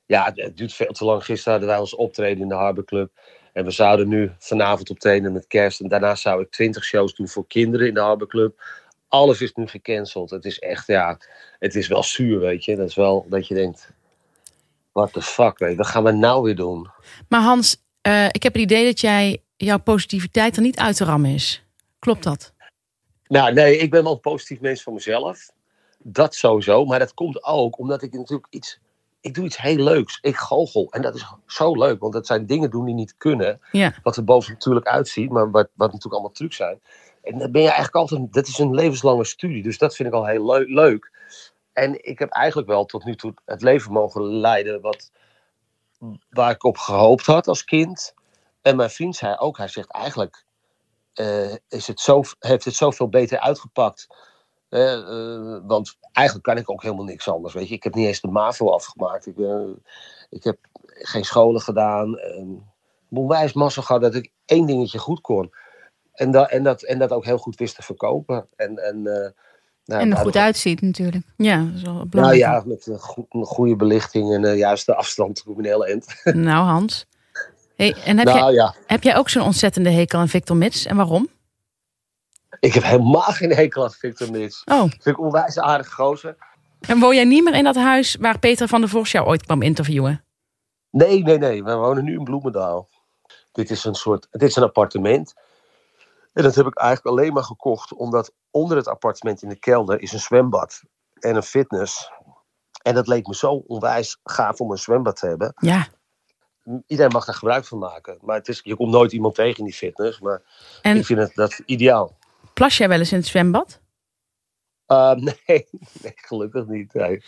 Ja, het, het duurt veel te lang. Gisteren hadden wij ons optreden in de Harbor Club. En we zouden nu vanavond optreden met kerst. En daarna zou ik twintig shows doen voor kinderen in de Harbor Club. Alles is nu gecanceld. Het is echt, ja, het is wel zuur, weet je. Dat is wel dat je denkt, what the fuck, weet je. Wat gaan we nou weer doen? Maar Hans, eh, ik heb het idee dat jij jouw positiviteit er niet uit te rammen is. Klopt dat? Nou, nee, ik ben wel een positief mens van mezelf. Dat sowieso. Maar dat komt ook omdat ik natuurlijk iets... Ik doe iets heel leuks. Ik goochel. En dat is zo leuk. Want dat zijn dingen doen die niet kunnen. Ja. Wat er boven natuurlijk uitziet. Maar wat, wat natuurlijk allemaal trucs zijn. En dan ben je eigenlijk altijd... Dat is een levenslange studie. Dus dat vind ik al heel leu- leuk. En ik heb eigenlijk wel tot nu toe het leven mogen leiden... Wat, waar ik op gehoopt had als kind. En mijn vriend zei ook... Hij zegt eigenlijk eh, is het zo, heeft het zoveel beter uitgepakt. Eh, eh, want eigenlijk kan ik ook helemaal niks anders. Weet je? Ik heb niet eens de MAVO afgemaakt. Ik, ik heb geen scholen gedaan. Onwijs massa gehad dat ik één dingetje goed kon. En, dat en, dat, en dat ook heel goed wist te verkopen. En, en, nou, en er goed uitziet natuurlijk. Ja, dat is wel Nou ja, met een, go een goede belichting en de juiste afstand op een hele end. Nou Hans. Hey, en heb, nou, jij, ja. heb jij ook zo'n ontzettende hekel aan Victor Mits? En waarom? Ik heb helemaal geen hekel aan Victor Mits. Oh. Vind ik onwijs aardig gozer. En woon jij niet meer in dat huis waar Peter van der Vos jou ooit kwam interviewen? Nee, nee, nee. We wonen nu in Bloemendaal. Dit is een soort, dit is een appartement. En dat heb ik eigenlijk alleen maar gekocht omdat onder het appartement in de kelder is een zwembad en een fitness. En dat leek me zo onwijs gaaf om een zwembad te hebben. Ja. Iedereen mag daar gebruik van maken. Maar het is, je komt nooit iemand tegen in die fitness. Maar En- ik vind het dat ideaal. Plas jij wel eens in het zwembad? Uh, nee, nee, gelukkig niet. Nee.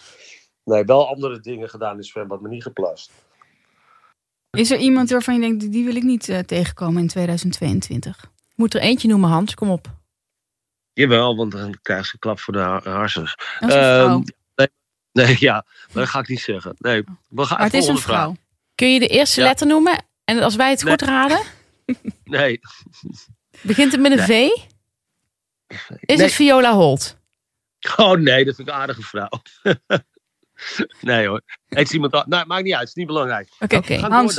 nee, wel andere dingen gedaan in het zwembad, maar niet geplast. Is er iemand waarvan je denkt, die wil ik niet uh, tegenkomen in 2022? Moet er eentje noemen, Hans. Kom op. Jawel, want dan krijg ze een klap voor de harsens. Is vrouw. nee, Nee, ja, maar dat ga ik niet zeggen. Nee, we gaan Maar het is een vrouw. Kun je de eerste Ja. letter noemen? En als wij het goed raden, Nee. begint het met een V? Is het Viola Holt? Oh nee, dat vind ik een aardige vrouw. nee hoor. Het is iemand. an- Nee, maakt niet uit. Het is niet belangrijk. Oké, Hans,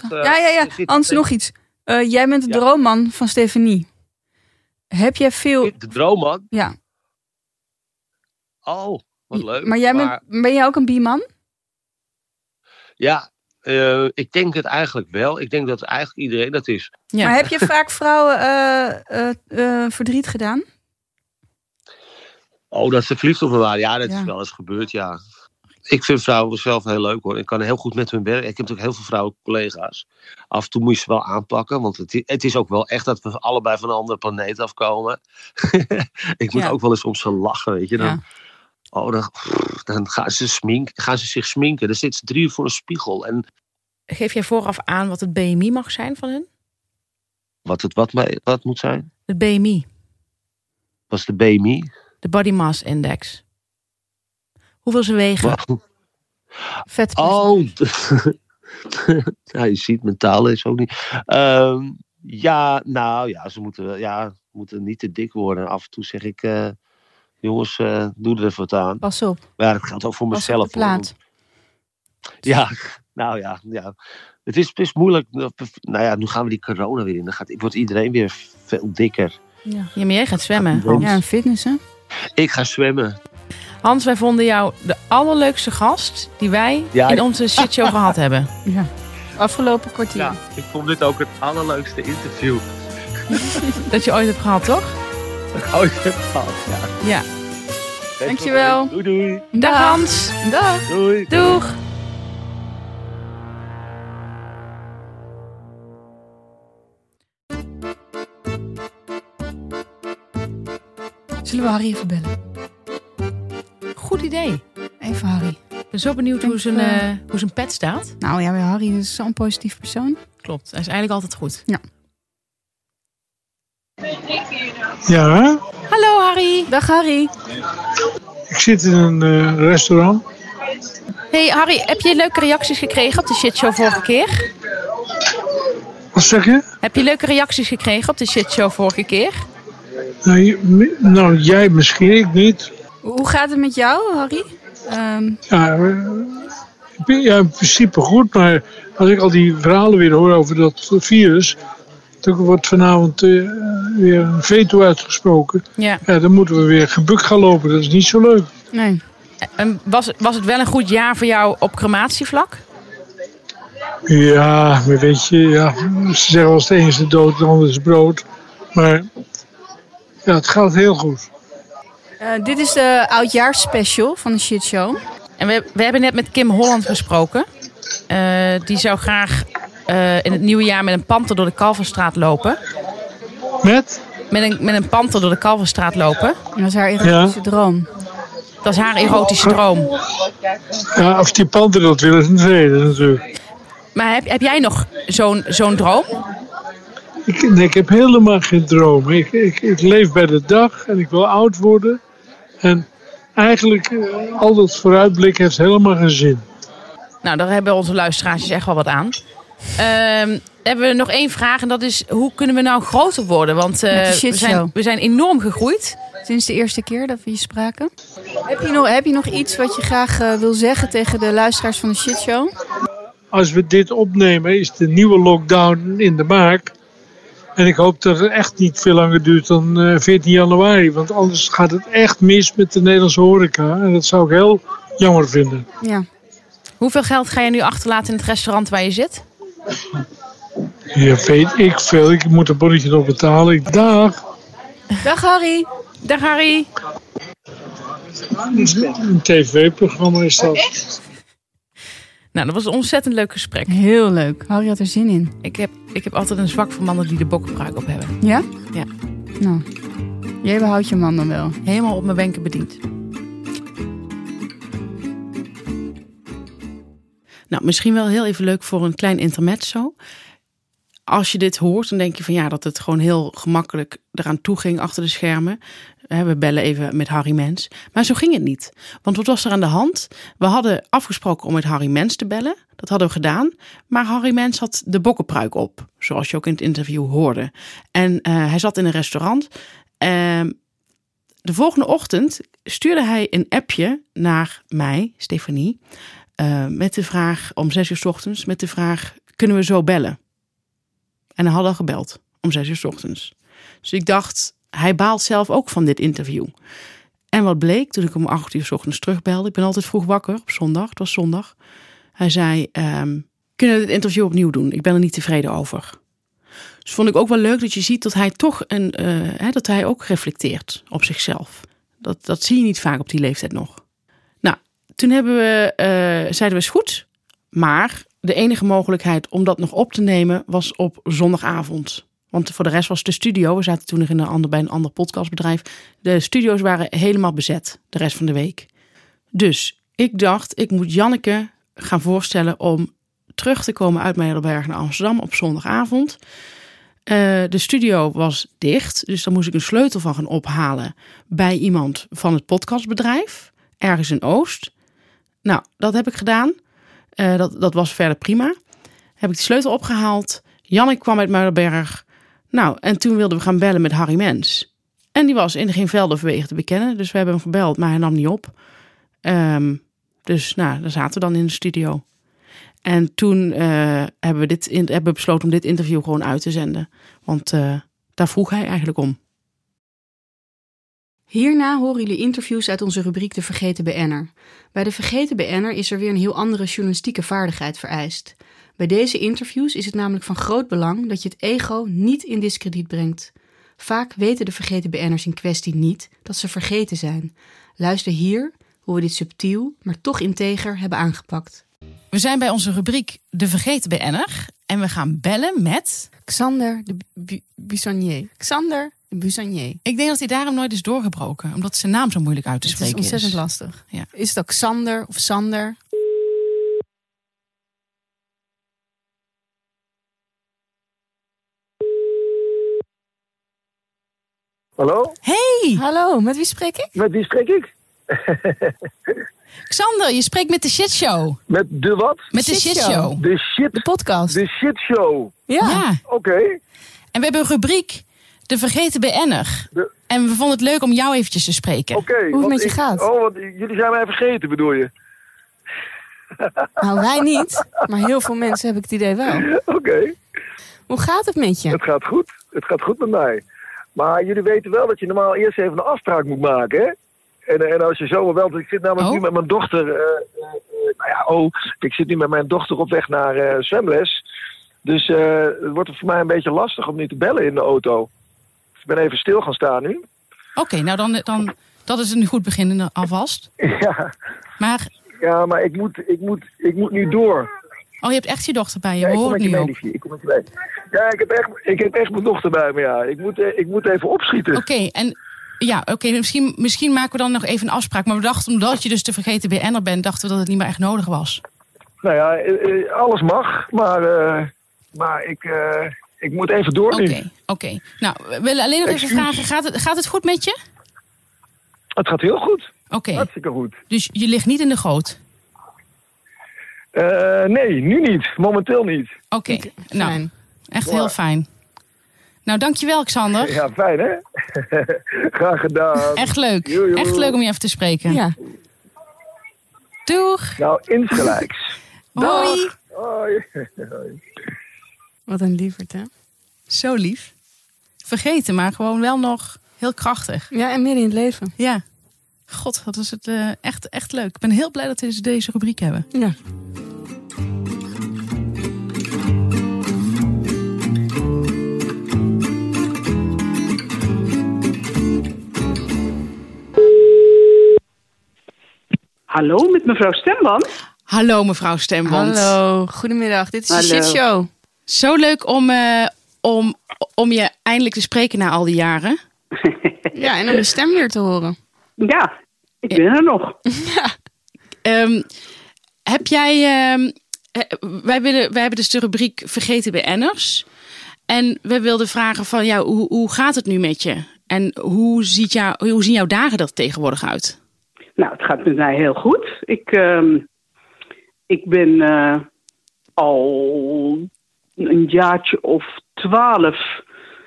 eh, ja, ja, ja. Hans, nog iets. Eh, jij bent de Ja. droomman van Stefanie. Heb jij veel... De droomman? Ja, Oh, wat leuk. maar jij bent, ben jij ook een bieman? Ja, eh, ik denk het eigenlijk wel. Ik denk dat eigenlijk iedereen dat is. Maar heb je vaak vrouwen eh, verdriet gedaan? Oh, dat ze verliefd op me waren. Ja, dat Ja. is wel eens gebeurd, ja. Ik vind vrouwen zelf heel leuk hoor. Ik kan heel goed met hun werken. Ik heb natuurlijk heel veel vrouwelijke collega's. Af en toe moet je ze wel aanpakken. Want het, het is ook wel echt dat we allebei van een andere planeet afkomen. ik moet Ja. ook wel eens om ze lachen, weet je. Dan, Ja. Oh, dan, dan gaan, ze smink, gaan ze zich sminken. Dan zitten ze drie uur voor een spiegel. En Geef jij vooraf aan wat het BMI mag zijn van hen? wat het wat, wat moet zijn? Het BMI, Was de BMI? de Body Mass Index. Hoeveel ze wegen? Wow. Vet. Oh, ja, je ziet, mentaal is ook niet. Ehm, ja, nou ja, ze moeten, ja, moeten niet te dik worden. Af en toe zeg ik, eh, jongens, eh, doe er even wat aan. Pas op. Maar ja, dat geldt ook voor Pas op mezelf. plaat. Ja, nou ja, ja. Het is, het is moeilijk. Nou ja, nu gaan we die corona weer in. Dan gaat, wordt iedereen weer veel dikker. Ja. Ja, maar jij gaat zwemmen. Ja. Ja, en fitness hè? Ik ga zwemmen. Hans, wij vonden jou de allerleukste gast die wij Ja, in onze shitshow gehad hebben. Ja. Afgelopen kwartier. Ja, ik vond dit ook het allerleukste interview Dat je ooit hebt gehad, toch? dat ik ooit heb gehad. Ja. Ja. Dankjewel. Doei doei. Dag Hans. Dag. Doei. Doeg. Zullen we Harry even bellen? Goed idee. Even Harry. Ik ben zo benieuwd hoe zijn, eh, hoe zijn pet staat. Nou ja, Harry is zo'n positief persoon. Klopt, hij is eigenlijk altijd goed. Ja. Ja, Hallo Harry. Dag Harry. ik zit in een eh, restaurant. Hey Harry, heb je leuke reacties gekregen op de shitshow vorige keer? Wat zeg je? Heb je leuke reacties gekregen op de shitshow vorige keer? Nou, nou, jij misschien, ik niet. Hoe gaat het met jou, Harry? Ehm, Ja, ja, in principe goed, maar als ik al die verhalen weer hoor over dat virus, dan wordt vanavond eh, weer een veto uitgesproken. Ja. Ja, dan moeten we weer gebuk gaan lopen, dat is niet zo leuk. nee. En was, was het wel een goed jaar voor jou op crematievlak? Ja, maar weet je, ja, ze zeggen eens de ene is de dood, de ander is brood. Maar ja, het gaat heel goed. Eh, dit is de oudjaarsspecial van de Shit Show. En we, we hebben net met Kim Holland gesproken. Eh, die zou graag eh, in het nieuwe jaar met een panter door de Kalverstraat lopen. Met? Met een, met een panter door de Kalverstraat lopen. En dat is haar erotische droom. Dat is haar erotische droom. Ja, als die panter dat wil, is een tweede natuurlijk. Maar heb, heb jij nog zo'n zo'n droom? Ik, nee, ik heb helemaal geen droom. Ik, ik, ik leef bij de dag en ik wil oud worden. En eigenlijk, eh, al dat vooruitblik heeft helemaal geen zin. Nou, daar hebben onze luisteraars echt wel wat aan. Ehm, hebben we nog één vraag en dat is: hoe kunnen we nou groter worden? Want eh, we, shitshow. zijn, we zijn enorm gegroeid. Sinds de eerste keer dat we hier spraken. Heb je nog, heb je nog iets wat je graag eh, wil zeggen tegen de luisteraars van de Shit Show? Als we dit opnemen, is de nieuwe lockdown in de maak. En ik hoop dat het echt niet veel langer duurt dan eh, 14 januari. Want anders gaat het echt mis met de Nederlandse horeca. En dat zou ik heel jammer vinden. Ja. Hoeveel geld ga je nu achterlaten in het restaurant waar je zit? Ja, weet ik veel. Ik moet een bonnetje nog betalen. Ik- Dag. Dag Harry. Dag Harry. Een tv-programma is dat. Nou, dat was een ontzettend leuk gesprek. Heel leuk. Harry had er zin in. Ik heb, ik heb altijd een zwak voor mannen die de bokkenbruik op hebben. Ja? Ja. Nou, jij behoudt je man dan wel. Helemaal op mijn wenken bediend. Nou, misschien wel heel even leuk voor een klein intermezzo. Als je dit hoort, dan denk je van ja, dat het gewoon heel gemakkelijk eraan toe ging achter de schermen. We bellen even met Harry Mens. Maar zo ging het niet. Want wat was er aan de hand? We hadden afgesproken om met Harry Mens te bellen. Dat hadden we gedaan. Maar Harry Mens had de bokkenpruik op. Zoals je ook in het interview hoorde. En uh, hij zat in een restaurant. Uh, de volgende ochtend stuurde hij een appje naar mij, Stefanie. Uh, met de vraag om zes uur s ochtends. Met de vraag: kunnen we zo bellen? En hij had al gebeld om zes uur s ochtends. Dus ik dacht, hij baalt zelf ook van dit interview. En wat bleek toen ik om acht uur s ochtends terugbelde. Ik ben altijd vroeg wakker op zondag. Het was zondag. Hij zei, um, kunnen we dit interview opnieuw doen? Ik ben er niet tevreden over. Dus vond ik ook wel leuk dat je ziet dat hij toch een, hè, dat hij ook reflecteert op zichzelf. Dat, dat zie je niet vaak op die leeftijd nog. Nou, toen hebben we, uh, zeiden we is goed. Maar de enige mogelijkheid om dat nog op te nemen was op zondagavond. Want voor de rest was de studio, we zaten toen nog in een ander, bij een ander podcastbedrijf. De studio's waren helemaal bezet de rest van de week. Dus ik dacht, ik moet Janneke gaan voorstellen om terug te komen uit Middelberg naar Amsterdam op zondagavond. Uh, de studio was dicht, dus daar moest ik een sleutel van gaan ophalen bij iemand van het podcastbedrijf, ergens in Oost. Nou, dat heb ik gedaan. Uh, dat, dat was verder prima. Heb ik de sleutel opgehaald. Janneke kwam uit Muidenberg. Nou, en toen wilden we gaan bellen met Harry Mens. En die was in geen velden vanwege te bekennen. Dus we hebben hem gebeld, maar hij nam niet op. Um, dus nou, daar zaten we dan in de studio. En toen uh, hebben, we dit in, hebben besloten om dit interview gewoon uit te zenden. Want uh, daar vroeg hij eigenlijk om. Hierna horen jullie interviews uit onze rubriek De Vergeten BN'er. Bij De Vergeten BN'er is er weer een heel andere journalistieke vaardigheid vereist. Bij deze interviews is het namelijk van groot belang dat je het ego niet in discrediet brengt. Vaak weten de vergeten BN'ers in kwestie niet dat ze vergeten zijn. Luister hier hoe we dit subtiel, maar toch integer hebben aangepakt. We zijn bij onze rubriek De Vergeten BN'er en we gaan bellen met... Xander de Buissonnier. Xander de Buissonnier. Ik denk dat hij daarom nooit is doorgebroken, omdat zijn naam zo moeilijk uit te spreken is. Het is ontzettend lastig. Ja. Is het ook Xander of Sander? Hallo? Hey! Hallo, met wie spreek ik? Met wie spreek ik? Xander, je spreekt met de shitshow. Met de wat? Met de shitshow. De shit. De podcast. De shitshow. Ja. ja. Oké. En we hebben een rubriek, de vergeten BN'er. De... En we vonden het leuk om jou eventjes te spreken. Oké. Okay, Hoe het met je ik... gaat. Oh, want jullie zijn mij vergeten, bedoel je? Nou, wij niet. Maar heel veel mensen heb ik het idee wel. Oké. Okay. Hoe gaat het met je? Het gaat goed. Het gaat goed met mij. Maar jullie weten wel dat je normaal eerst even een afspraak moet maken, hè? En, en als je zo wel, ik zit namelijk oh. nu met mijn dochter. Uh, uh, nou ja, oh, ik zit nu met mijn dochter op weg naar uh, zwemles. Dus het wordt voor mij een beetje lastig om nu te bellen in de auto. Ik ben even stil gaan staan nu. Oké, okay, nou dan, dan dat is een goed begin alvast. Ja. Maar. Ja, maar ik moet, ik moet, ik moet nu door. Oh, je hebt echt je dochter bij je. Ja, horen nu ook. Ik kom met je mee. Ja, ik heb, echt, ik heb echt mijn dochter bij me, ja. Ik moet, ik moet even opschieten. Oké, okay, en ja, oké, misschien, misschien maken we dan nog even een afspraak. Maar we dachten, omdat je dus de vergeten BN'er bent, dachten we dat het niet meer echt nodig was. Nou ja, alles mag, maar, uh, maar ik, uh, ik moet even door Oké, nu. oké. Nou, we willen alleen nog even vragen, gaat het, gaat het goed met je? Het gaat heel goed. Oké. Okay. Hartstikke goed. Dus je ligt niet in de goot? Uh, nee, nu niet. Momenteel niet. Oké, okay. nou, echt heel fijn. Nou, dankjewel, Xander. Ja, fijn hè? Graag gedaan. Echt leuk. Joe, joe. Echt leuk om je even te spreken. Ja. Doeg. Nou, insgelijks. Hoi. Hoi. Wat een lieverd, hè? Zo lief. Vergeten, maar gewoon wel nog heel krachtig. Ja, en midden in het leven. Ja. God, wat is het uh, echt, echt leuk. Ik ben heel blij dat we deze rubriek hebben. Ja. Hallo, met mevrouw Stemband. Hallo, mevrouw Stemband. Hallo, goedemiddag. Dit is de Shit Show. Zo leuk om, uh, om, om je eindelijk te spreken na al die jaren. ja, en om je stem weer te horen. Ja, ik ben er nog. ja. Um, heb jij... Um, wij, willen, wij hebben dus de rubriek Vergeten BN'ers. En we wilden vragen van jou, hoe, hoe gaat het nu met je? En hoe, ziet jou, hoe zien jouw dagen er tegenwoordig uit? Nou, het gaat met mij heel goed. Ik, uh, ik ben uh, al een jaartje of twaalf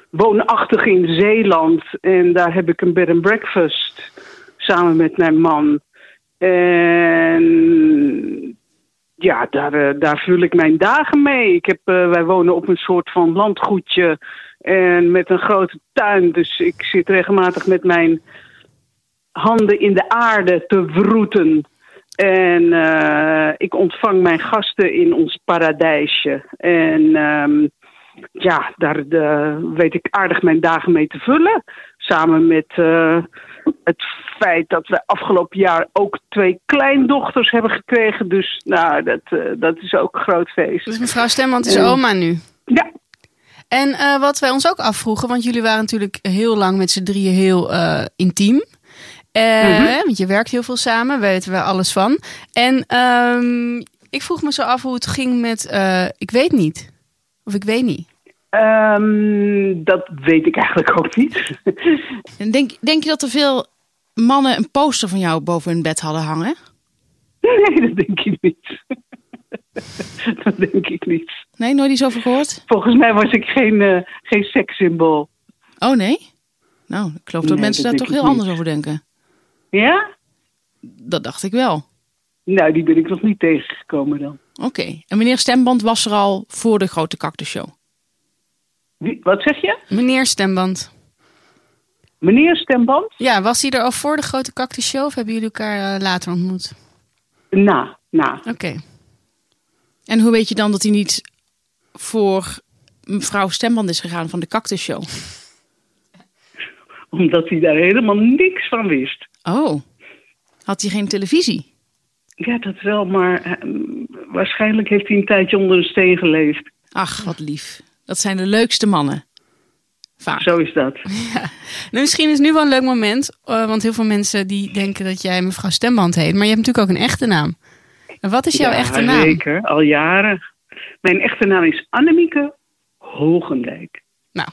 woonachtig in Zeeland. En daar heb ik een bed and breakfast samen met mijn man. En ja, daar, uh, daar vul ik mijn dagen mee. Ik heb, uh, wij wonen op een soort van landgoedje en met een grote tuin. Dus ik zit regelmatig met mijn handen in de aarde te wroeten. En uh, ik ontvang mijn gasten in ons paradijsje. En um, ja, daar de, weet ik aardig mijn dagen mee te vullen. Samen met uh, het feit dat we afgelopen jaar ook twee kleindochters hebben gekregen. Dus nou, dat, uh, dat is ook een groot feest. Dus mevrouw Stemmand is en, oma nu? Ja. En wat wij ons ook afvroegen, want jullie waren natuurlijk heel lang met z'n drieën heel intiem. Uh, mm -hmm. Want je werkt heel veel samen, weten we alles van. En um, ik vroeg me zo af hoe het ging met uh, Ik weet niet. Of ik weet niet. Um, dat weet ik eigenlijk ook niet. en denk, denk je dat er veel mannen een poster van jou boven hun bed hadden hangen? Nee, dat denk ik niet. dat denk ik niet. Nee, nooit iets over gehoord? Volgens mij was ik geen, uh, geen sekssymbool. Oh nee? Nou, ik geloof dat nee, mensen dat daar toch heel niet. anders over denken. Ja? Dat dacht ik wel. Nou, die ben ik nog niet tegengekomen dan. Oké. Okay. En meneer Stemband was er al voor de grote cactusshow? Wie, wat zeg je? Meneer Stemband. Meneer Stemband? Ja, was hij er al voor de grote cactusshow of hebben jullie elkaar uh, later ontmoet? Na, na. Oké. Okay. En hoe weet je dan dat hij niet voor mevrouw Stemband is gegaan van de cactusshow? Omdat hij daar helemaal niks van wist. Oh, had hij geen televisie? Ja, dat wel, maar uh, waarschijnlijk heeft hij een tijdje onder een steen geleefd. Ach, wat lief. Dat zijn de leukste mannen. Vaak. Zo is dat. Ja. Nou, misschien is nu wel een leuk moment, uh, want heel veel mensen die denken dat jij mevrouw Stemband heet, maar je hebt natuurlijk ook een echte naam. En wat is jouw ja, echte naam? Zeker, al jaren. Mijn echte naam is Annemieke Hogendijk. Nou,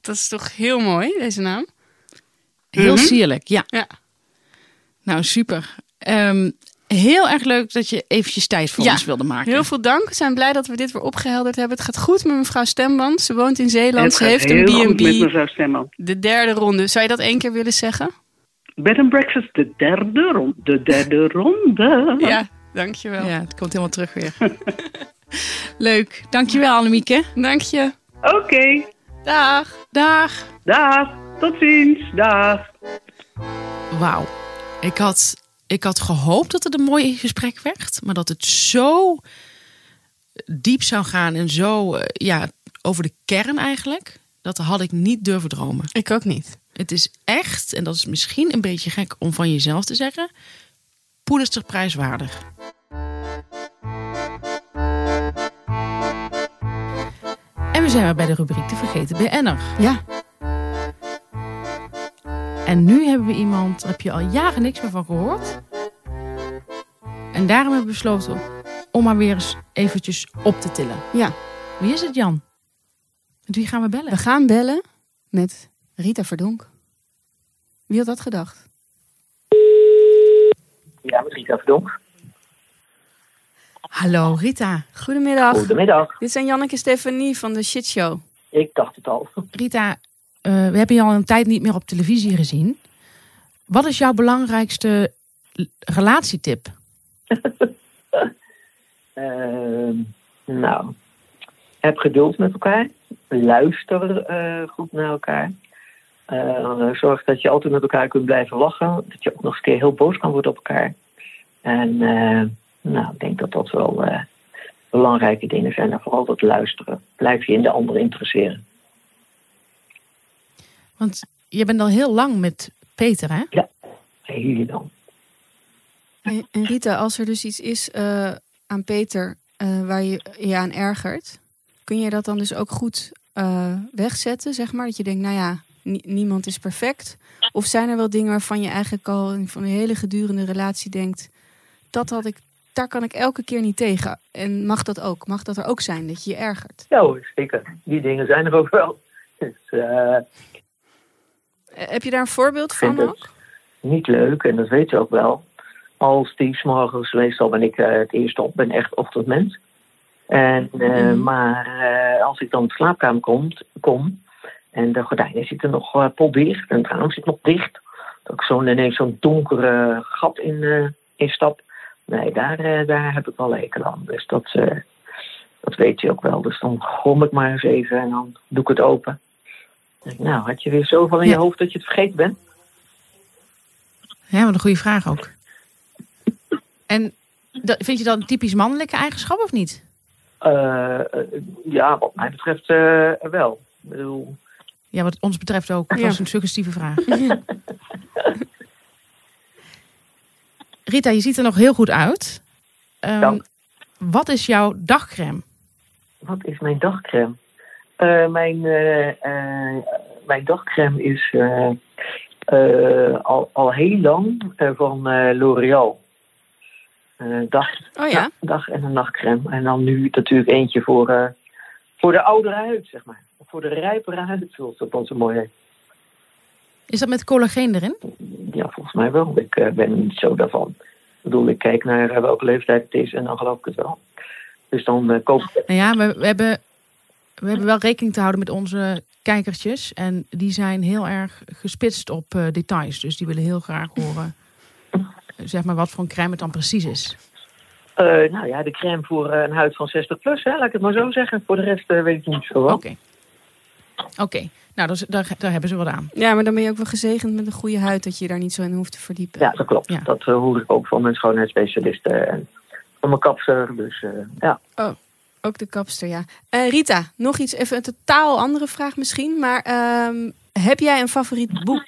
dat is toch heel mooi, deze naam? Heel mm -hmm. sierlijk, ja. ja. Nou, super. Um, heel erg leuk dat je eventjes tijd voor ja, ons wilde maken. Heel veel dank. We zijn blij dat we dit weer opgehelderd hebben. Het gaat goed met mevrouw Stemband. Ze woont in Zeeland. Ze heeft een B&B. met mevrouw Stemband. De derde ronde. Zou je dat één keer willen zeggen? Bed and breakfast, de derde ronde. De derde ronde. Ja, dankjewel. Ja, het komt helemaal terug weer. leuk. Dankjewel, Annemieke. Dank je. Oké. Okay. Dag. Dag. Dag. Tot ziens. Dag. Wauw. Ik had, ik had gehoopt dat het een mooi gesprek werd. Maar dat het zo diep zou gaan en zo ja, over de kern eigenlijk. Dat had ik niet durven dromen. Ik ook niet. Het is echt, en dat is misschien een beetje gek om van jezelf te zeggen, Pulitzerprijswaardig. En we zijn weer bij de rubriek De Vergeten BN'er. Ja. En nu hebben we iemand, daar heb je al jaren niks meer van gehoord. En daarom hebben we besloten om maar weer eens eventjes op te tillen. Ja. Wie is het, Jan? Met wie gaan we bellen? We gaan bellen met Rita Verdonk. Wie had dat gedacht? Ja, met Rita Verdonk. Hallo Rita. Goedemiddag. Goedemiddag. Dit zijn Janneke en Stefanie van de Shit Show. Ik dacht het al. Rita, uh, we hebben je al een tijd niet meer op televisie gezien. Wat is jouw belangrijkste relatietip? uh, nou, heb geduld met elkaar. Luister uh, goed naar elkaar. Uh, zorg dat je altijd met elkaar kunt blijven lachen. Dat je ook nog eens een keer heel boos kan worden op elkaar. En nou, ik denk dat dat wel belangrijke dingen zijn. En vooral dat luisteren. Blijf je in de ander interesseren. Want je bent al heel lang met Peter, hè? Ja, heel lang. En, en Rita, als er dus iets is uh, aan Peter uh, waar je je aan ergert, kun je dat dan dus ook goed uh, wegzetten, zeg maar? Dat je denkt, nou ja, niemand is perfect. Of zijn er wel dingen waarvan je eigenlijk al van de hele gedurende relatie denkt, dat had ik daar kan ik elke keer niet tegen. En mag dat ook? Mag dat er ook zijn, dat je je ergert? Ja hoor, zeker. Die dingen zijn er ook wel. Dus, Heb je daar een voorbeeld van ook? Niet leuk, en dat weet je ook wel. Als die s'morgens, meestal ben ik uh, het eerste op, ben echt ochtendmens. En, uh, mm. Maar als ik dan de slaapkamer kom, kom en de gordijnen zitten nog uh, potdicht en het raam zit nog dicht. Dat ik zo'n ineens zo'n donkere gat in, in stap. Nee, daar, daar heb ik wel lekel aan. Dus dat, dat weet je ook wel. Dus dan grom ik maar eens even en dan doe ik het open. Nou, had je weer zoveel in ja. je hoofd dat je het vergeten bent? Ja, wat een goede vraag ook. En vind je dat een typisch mannelijke eigenschap of niet? ja, wat mij betreft wel. Ik bedoel, ja, wat ons betreft ook. Dat was een suggestieve vraag. Rita, je ziet er nog heel goed uit. Um, wat is jouw dagcreme? Wat is mijn dagcreme? Uh, mijn, uh, uh, mijn dagcreme is al, al heel lang van L'Oreal. dag, oh, ja? dag en een nachtcreme. En dan nu natuurlijk eentje voor, voor de oudere huid, zeg maar voor de rijpere huid, zoals dat dan zo mooi heet. Is dat met collageen erin? Ja, volgens mij wel. Ik uh, ben niet zo daarvan. Ik bedoel, ik kijk naar uh, welke leeftijd het is en dan geloof ik het wel. Dus dan uh, koop ik... Nou ja, we, we, hebben, we hebben wel rekening te houden met onze kijkertjes. En die zijn heel erg gespitst op details. Dus die willen heel graag horen zeg maar, wat voor een crème het dan precies is. nou ja, de crème voor een huid van 60 plus, hè, laat ik het maar zo zeggen. Voor de rest weet ik niet zo wel. Oké. Oké, nou dus, daar, daar hebben ze wat aan. Ja, maar dan ben je ook wel gezegend met een goede huid dat je daar niet zo in hoeft te verdiepen. Ja, dat klopt. Dat uh, hoor ik ook van mijn schoonheidsspecialisten en van mijn kapster. Dus uh, ja. Oh, ook de kapster, ja. Uh, Rita, nog iets, even een totaal andere vraag misschien. Maar uh, heb jij een favoriet boek?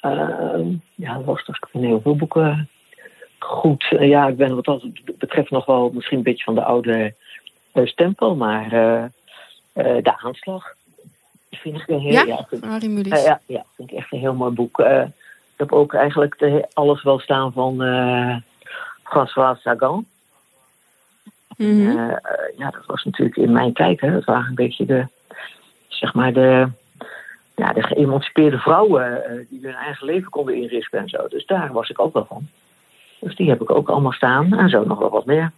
Ehm, ja, lastig. Ik vind heel veel boeken goed. ja, ik ben wat dat betreft nog wel misschien een beetje van de oude stempel. Maar de aanslag vind ik een heel, ja, ja, vind, uh, ja, ja, vind ik echt een heel mooi boek. Uh, ik heb ook eigenlijk de, alles wel staan van uh, François Sagan. Mm -hmm. ja, dat was natuurlijk in mijn tijd, hè, dat waren een beetje de, zeg maar de, ja, de geëmancipeerde vrouwen die hun eigen leven konden inrichten en zo. Dus daar was ik ook wel van. Dus die heb ik ook allemaal staan en zo nog wel wat meer.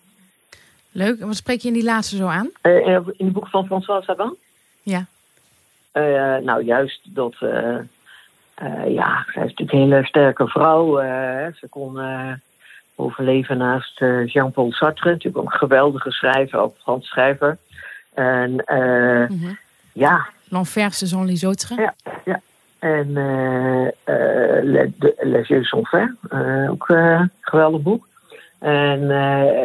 Leuk. En wat spreek je in die laatste zo aan? in het boek van François Sagan? Ja. Nou, juist dat. Ja, zij is natuurlijk een hele sterke vrouw. ze kon overleven naast Jean-Paul Sartre, natuurlijk ook een geweldige schrijver, ook Frans schrijver. En mm -hmm. ja. L'Enfer, Jean Les Autres. Ja, ja. En Les, Les Yeux sont faits, ook een geweldig boek. En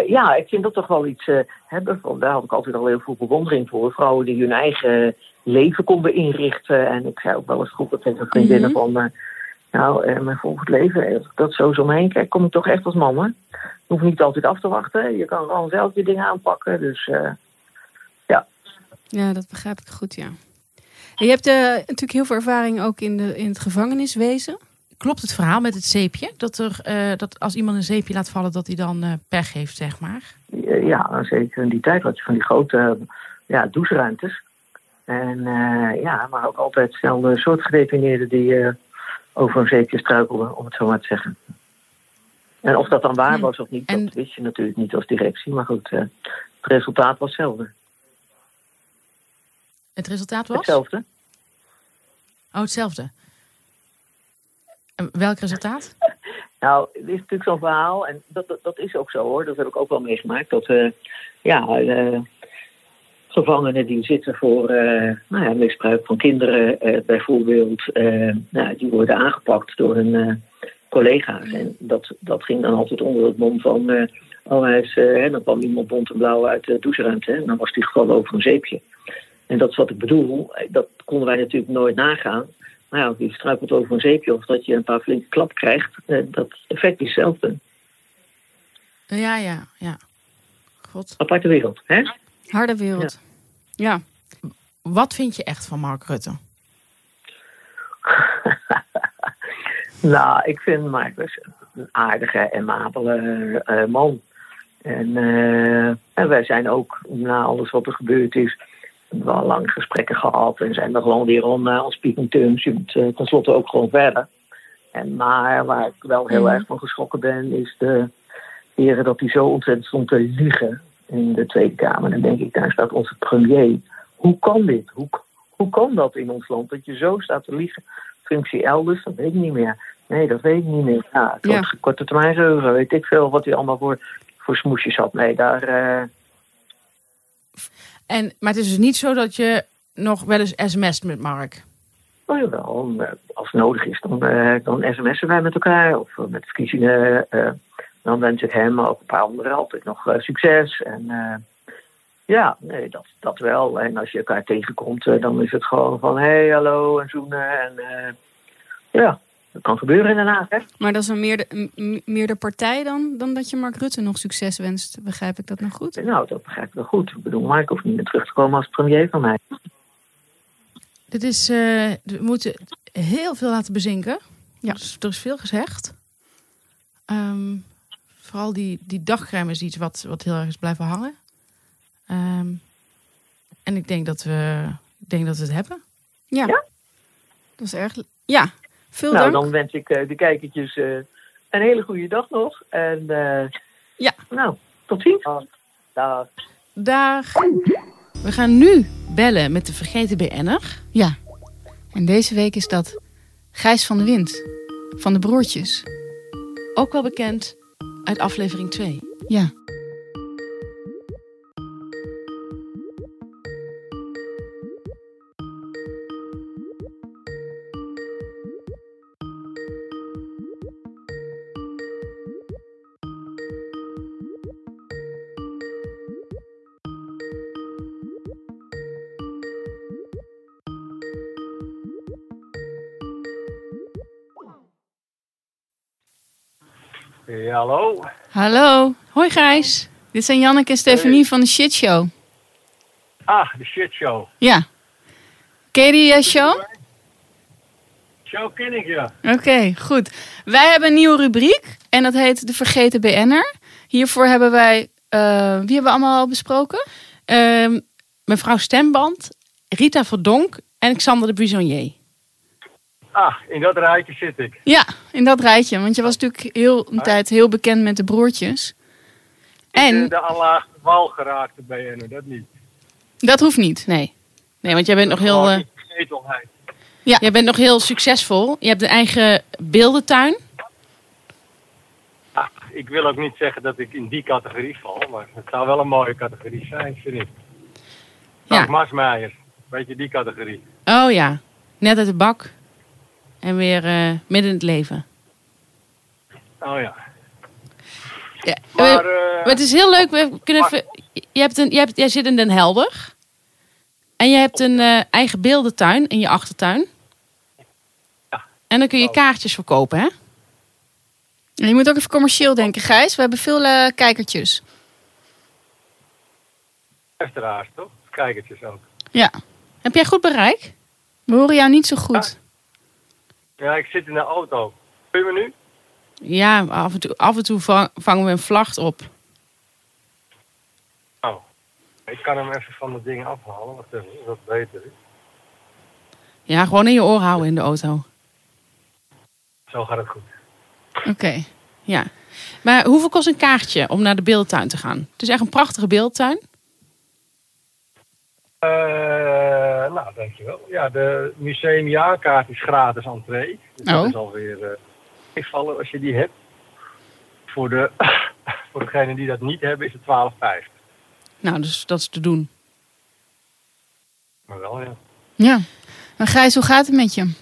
ja, ik vind dat toch wel iets hebben. Van, daar had ik altijd al heel veel bewondering voor. Vrouwen die hun eigen leven konden inrichten. En ik zei ook wel eens goed tegen vriendinnen mm -hmm. van... Nou, uh, mijn volgend leven, als ik dat zo zo omheen kijk, kom ik toch echt als man. Hè? Je hoeft niet altijd af te wachten. Je kan gewoon zelf je dingen aanpakken. Dus uh, ja. Ja, dat begrijp ik goed, ja. En je hebt natuurlijk heel veel ervaring ook in, de, in het gevangeniswezen. Klopt het verhaal met het zeepje? Dat, er, dat als iemand een zeepje laat vallen, dat hij dan pech heeft, zeg maar? Ja, zeker in die tijd had je van die grote ja, doucheruimtes. En ja, maar ook altijd dezelfde soort gedetineerden die over een zeepje struikelden, om het zo maar te zeggen. En of dat dan waar was of niet, en... dat wist je natuurlijk niet als directie. Maar goed, uh, het resultaat was hetzelfde. Het resultaat was? Hetzelfde. Oh, hetzelfde. En welk resultaat? nou, het is natuurlijk zo'n verhaal. En dat, dat, dat, is ook zo hoor. Dat heb ik ook wel meegemaakt. Dat, ja gevangenen die zitten voor uh, nou ja, misbruik van kinderen uh, bijvoorbeeld. Uh, nou, die worden aangepakt door hun collega's. En dat, dat ging dan altijd onder het mom van... oh, hij is, hè, dan kwam iemand bont en blauw uit de doucheruimte. En dan was die gevallen over een zeepje. En dat is wat ik bedoel. Dat konden wij natuurlijk nooit nagaan. Maar ja, of je struikelt over een zeepje of dat je een paar flinke klap krijgt... dat effect is hetzelfde. Ja, ja, ja. God. Aparte wereld, hè? Harde wereld. Ja. Wat vind je echt van Mark Rutte? nou, ik vind Mark Rutte een aardige en amabele uh, man. En, uh, en wij zijn ook, na alles wat er gebeurd is, wel lang gesprekken gehad. En zijn we gewoon weer on, uh, on speaking terms. Je moet uh, tenslotte ook gewoon verder. En maar waar ik wel heel mm. erg van geschrokken ben, is de heren dat hij zo ontzettend stond te liegen in de Tweede Kamer. Dan denk ik, daar staat onze premier. Hoe kan dit? Hoe, hoe kan dat in ons land? Dat je zo staat te liegen. Functie elders, dat weet ik niet meer. Nee, dat weet ik niet meer. Ja, het ja. korte termijn geheugen, weet ik veel wat hij allemaal voor, voor smoesjes had. Nee, daar... Uh... En, maar het is dus niet zo dat je nog wel eens sms't met Mark? Oh jawel, als het nodig is, dan, uh, dan sms'en wij met elkaar. Of met verkiezingen, uh, dan wens ik hem, maar ook een paar anderen altijd nog succes. En ja, nee, dat, dat wel. En als je elkaar tegenkomt, dan is het gewoon van hey, hallo en zoenen. En ja, dat kan gebeuren in Den Haag. Hè? Maar dat is een meer de, meer de partij dan, dan dat je Mark Rutte nog succes wenst. Begrijp ik dat nog goed? Nou, dat begrijp ik wel goed. Ik bedoel, Mark hoeft niet meer terug te komen als premier van mij. Dit is, uh, we moeten heel veel laten bezinken. Ja. Dus er is veel gezegd. Um, vooral die, die dagcrème is iets wat, wat heel erg is blijven hangen. Um, en ik denk dat we, ik denk dat we het hebben. Ja. ja? Dat is erg. Ja, veel nou, dank. dan wens ik uh, de kijkertjes uh, een hele goede dag nog. En uh, ja. nou, tot ziens. Dag. Dag. We gaan nu bellen met de vergeten BN'er. Ja. En deze week is dat Gijs van de Wind van de Broertjes. Ook wel bekend uit aflevering 2. Ja. Ja, hallo. Hallo. Hoi Gijs. Dit zijn Janneke en Stefanie van de Shit Show. Ah, de Shit Show. Ja. Ken je die uh, show? Show ken ik, ja. Oké, goed. Wij hebben een nieuwe rubriek en dat heet De Vergeten BN'er. Hiervoor hebben wij, uh, wie hebben we allemaal al besproken? Uh, mevrouw Stemband, Rita Verdonk en Xander de Buissonnier. Ah, in dat rijtje zit ik. Ja, in dat rijtje. Want je was natuurlijk heel een tijd heel bekend met de broertjes. En... De allaagste wal geraakte BN'er, dat niet. Dat hoeft niet, nee. Nee, want jij bent nog heel... Uh... Ja. Jij bent nog heel succesvol. Je hebt een eigen beeldentuin. Ah, ik wil ook niet zeggen dat ik in die categorie val, maar het zou wel een mooie categorie zijn, vind ik. Ja. Max weet je die categorie? Oh ja, net uit de bak. En weer uh, midden in het leven. Oh ja. ja maar, uh, het is heel leuk. We kunnen even, je hebt een, je hebt, jij zit in Den Helder. En je hebt een uh, eigen beeldentuin in je achtertuin. Ja. En dan kun je kaartjes verkopen, hè? En je moet ook even commercieel denken, Gijs. We hebben veel uh, kijkertjes. Luisteraars, toch? Kijkertjes ook. Ja. Heb jij goed bereik? We horen jou niet zo goed. Ja. Ja, ik zit in de auto. Kun je me nu? Ja, af en toe, af en toe vangen we een vlacht op. Oh. Ik kan hem even van het ding afhalen. Even, dat beter is. Ja, gewoon in je oor houden in de auto. Zo gaat het goed. Oké, ja. Maar hoeveel kost een kaartje om naar de beeldtuin te gaan? Het is echt een prachtige beeldtuin. Uh, nou, dankjewel. Ja, de museumjaarkaart is gratis entree. Dus oh. dat is alweer uh, meevallen als je die hebt. Voor, de, voor degenen die dat niet hebben is het 12,50. Nou, dus dat is te doen. Maar wel, ja. Ja. Maar Gijs, hoe gaat het met je?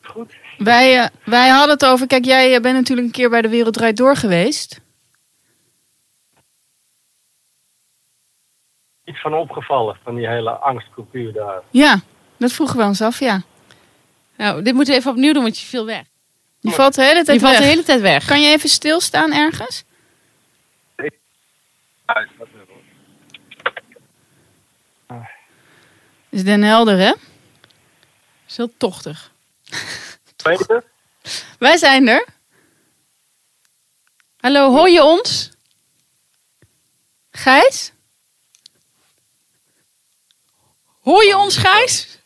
Goed. Wij, uh, wij hadden het over, kijk, jij bent natuurlijk een keer bij de Wereld Draait Door geweest. Iets van opgevallen, van die hele angstcultuur daar. Ja, dat vroegen we ons af, ja. Nou, dit moeten we even opnieuw doen, want je viel weg. Je valt de hele tijd je weg. valt de hele tijd weg. Kan je even stilstaan ergens? Is Den Helder, hè? Is heel tochtig. Peter? Wij zijn er. Hallo, hoor je ons? Gijs? Hoor je ons, Gijs?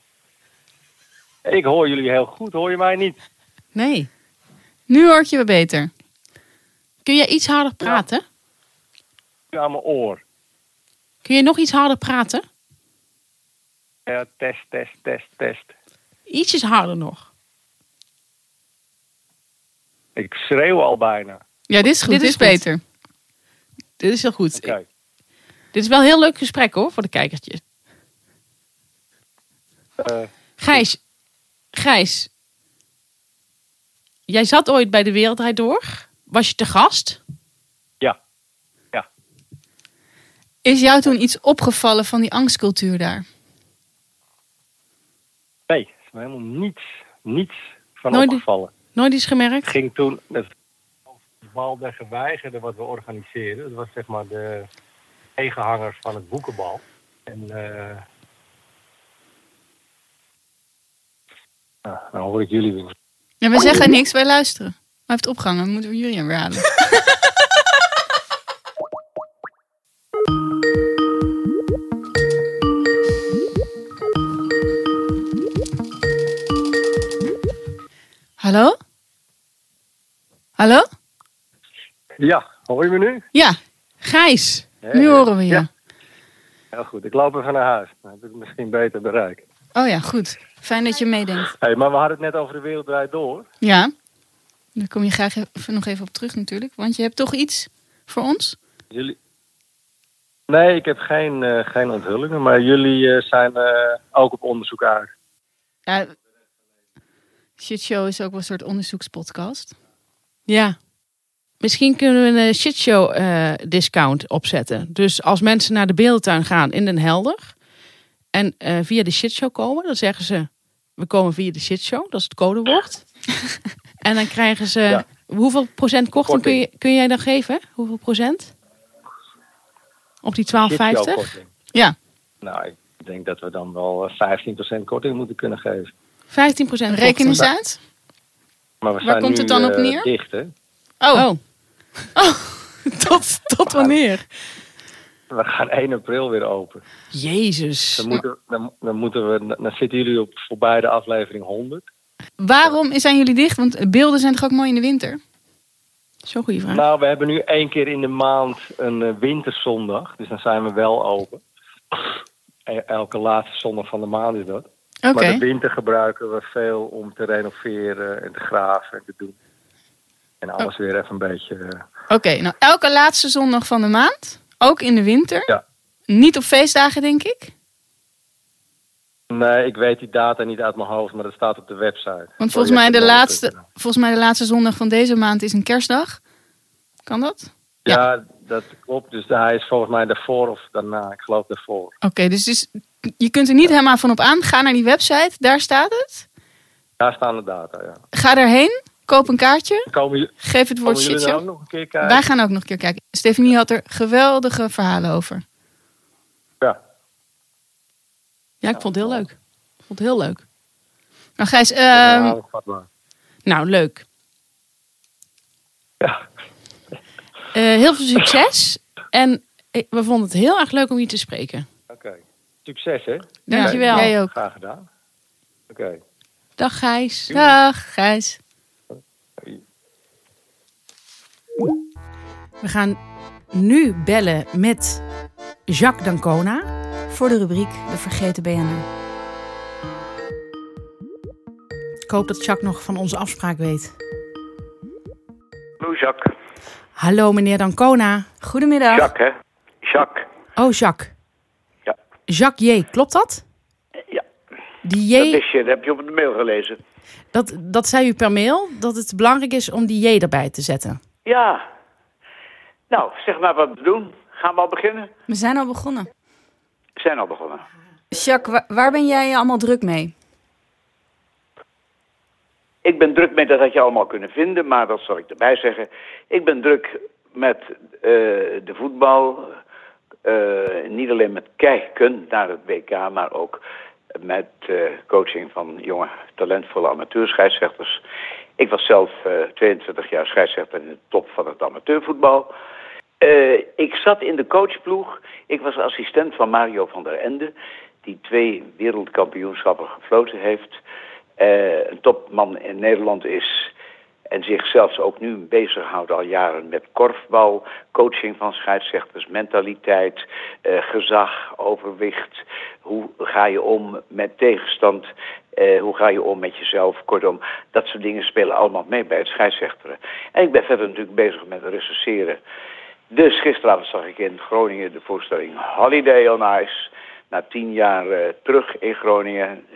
Ik hoor jullie heel goed, hoor je mij niet? Nee. Nu hoor ik je weer beter. Kun je iets harder praten? Ja, aan mijn oor. Kun je nog iets harder praten? Ja, test, test, test, test. Ietsjes harder nog. Ik schreeuw al bijna. Ja, dit is goed. Dit, is, beter. Dit is heel goed. Oké. Dit is wel een heel leuk gesprek hoor, voor de kijkertjes. Eh, Gijs, Gijs. Jij zat ooit bij de Wereldrijd Door. Was je te gast? ja. Ja. Is jou toen iets opgevallen van die angstcultuur daar? Nee, is me helemaal niets, niets van Nooit- opgevallen. Nooit iets gemerkt? Het ging toen het bal der geweigerde wat we organiseerden. Dat was zeg maar de tegenhangers van het boekenbal. En eh nou, dan hoor ik jullie weer. Ja, we zeggen niks, wij luisteren. Hij heeft opgehangen, dan moeten we Julian weer halen. Hallo? Hallo? Ja, hoor je me nu? Ja, Gijs. nu horen we je. Ja. Heel goed, ik loop even naar huis. Dan heb ik misschien beter bereik. Oh ja, goed. Fijn dat je meedenkt. Hey, maar we hadden het net over de wereld draait door. Ja, daar kom je graag even, nog even op terug natuurlijk. Want je hebt toch iets voor ons? Jullie... Nee, ik heb geen, eh, geen onthullingen, maar jullie eh, zijn eh, ook op onderzoek uit. Ja, Shitshow is ook wel een soort onderzoekspodcast. Ja. Misschien kunnen we een shitshow eh discount opzetten. Dus als mensen naar de beeltuin gaan in Den Helder en eh, via de shitshow komen, dan zeggen ze: we komen via de shitshow, dat is het codewoord. en dan krijgen ze hoeveel procent korting, Kun, je, kun jij dan geven? Hoeveel procent? Op die 12,50? Shitshow-korting. Ja. Nou, ik denk dat we dan wel eh, 15% korting moeten kunnen geven. 15 procent. Reken eens uit. Maar we Waar zijn komt nu, het dan op eh, neer? dicht, hè? Oh. tot, tot wanneer? We gaan 1 april weer open. Jezus. Dan moeten, dan, dan moeten we, dan zitten jullie op voorbij de aflevering 100. Waarom zijn jullie dicht? Want beelden zijn toch ook mooi in de winter? Zo'n goede vraag. Nou, we hebben nu één keer in de maand een eh, winterzondag. Dus dan zijn we wel open. E- Elke laatste zondag van de maand is dat. Oké. Maar de winter gebruiken we veel om te renoveren en te graven en te doen. En alles weer even een beetje... eh, Oké, nou elke laatste zondag van de maand, ook in de winter. Ja. Niet op feestdagen, denk ik. Nee, ik weet die data niet uit mijn hoofd, maar dat staat op de website. Want volgens mij, de laatste, volgens mij de laatste zondag van deze maand is een kerstdag. Kan dat? Ja, dat klopt. Dus hij is volgens mij daarvoor of daarna. Ik geloof daarvoor. Oké, dus, dus je kunt er niet helemaal van op aan. Ga naar die website, daar staat het. Daar staan de data, ja. Ga daarheen, koop een kaartje. Komen, Geef het woord shitshow. dan ook nog een keer kijken? Wij gaan ook nog een keer kijken. Stefanie had er geweldige verhalen over. Ja. Ja, ik vond het heel leuk. Ik vond het heel leuk. Nou Gijs, ehm, Ja. Nou, leuk. Ja. Eh, heel veel succes. En ik- we vonden het heel erg leuk om je te spreken. Oké. Succes, hè? Dankjewel. Jij ook. Graag gedaan. Oké. Dag Gijs. Dag Gijs. We gaan nu bellen met Jacques Dancona. Voor de rubriek De Vergeten BNR. Ik hoop dat Jacques nog van onze afspraak weet. Hallo Jacques. Hallo meneer Dancona. Goedemiddag. Jacques, hè? Jacques. Oh, Jacques. Ja. Jacques J, klopt dat? Ja. Die Dat J, wist je, dat heb je op de mail gelezen. dat, dat zei u per mail, dat het belangrijk is om die J erbij te zetten. Ja. Nou, zeg maar wat we doen. Gaan we al beginnen? We zijn al begonnen. We zijn al begonnen. Jacques, wa- waar ben jij allemaal druk mee? Ik ben druk met, dat had je allemaal kunnen vinden, maar dat zal ik erbij zeggen. Ik ben druk met eh, de voetbal. eh, niet alleen met kijken naar het WK, maar ook met eh, coaching van jonge, talentvolle amateurscheidsrechters. Ik was zelf eh, 22 jaar scheidsrechter in de top van het amateurvoetbal. Uh, ik zat in de coachploeg. Ik was assistent van Mario van der Ende, die twee wereldkampioenschappen gefloten heeft. Uh, een topman in Nederland is en zich zelfs ook nu bezighoudt al jaren met korfbal, coaching van scheidsrechters, mentaliteit, uh, gezag, overwicht. Hoe ga je om met tegenstand? Hoe ga je om met jezelf? Kortom, dat soort dingen spelen allemaal mee bij het scheidsrechteren. En ik ben verder natuurlijk bezig met recenseren. Dus gisteravond zag ik in Groningen de voorstelling Holiday on Ice. Na tien jaar uh, terug in Groningen,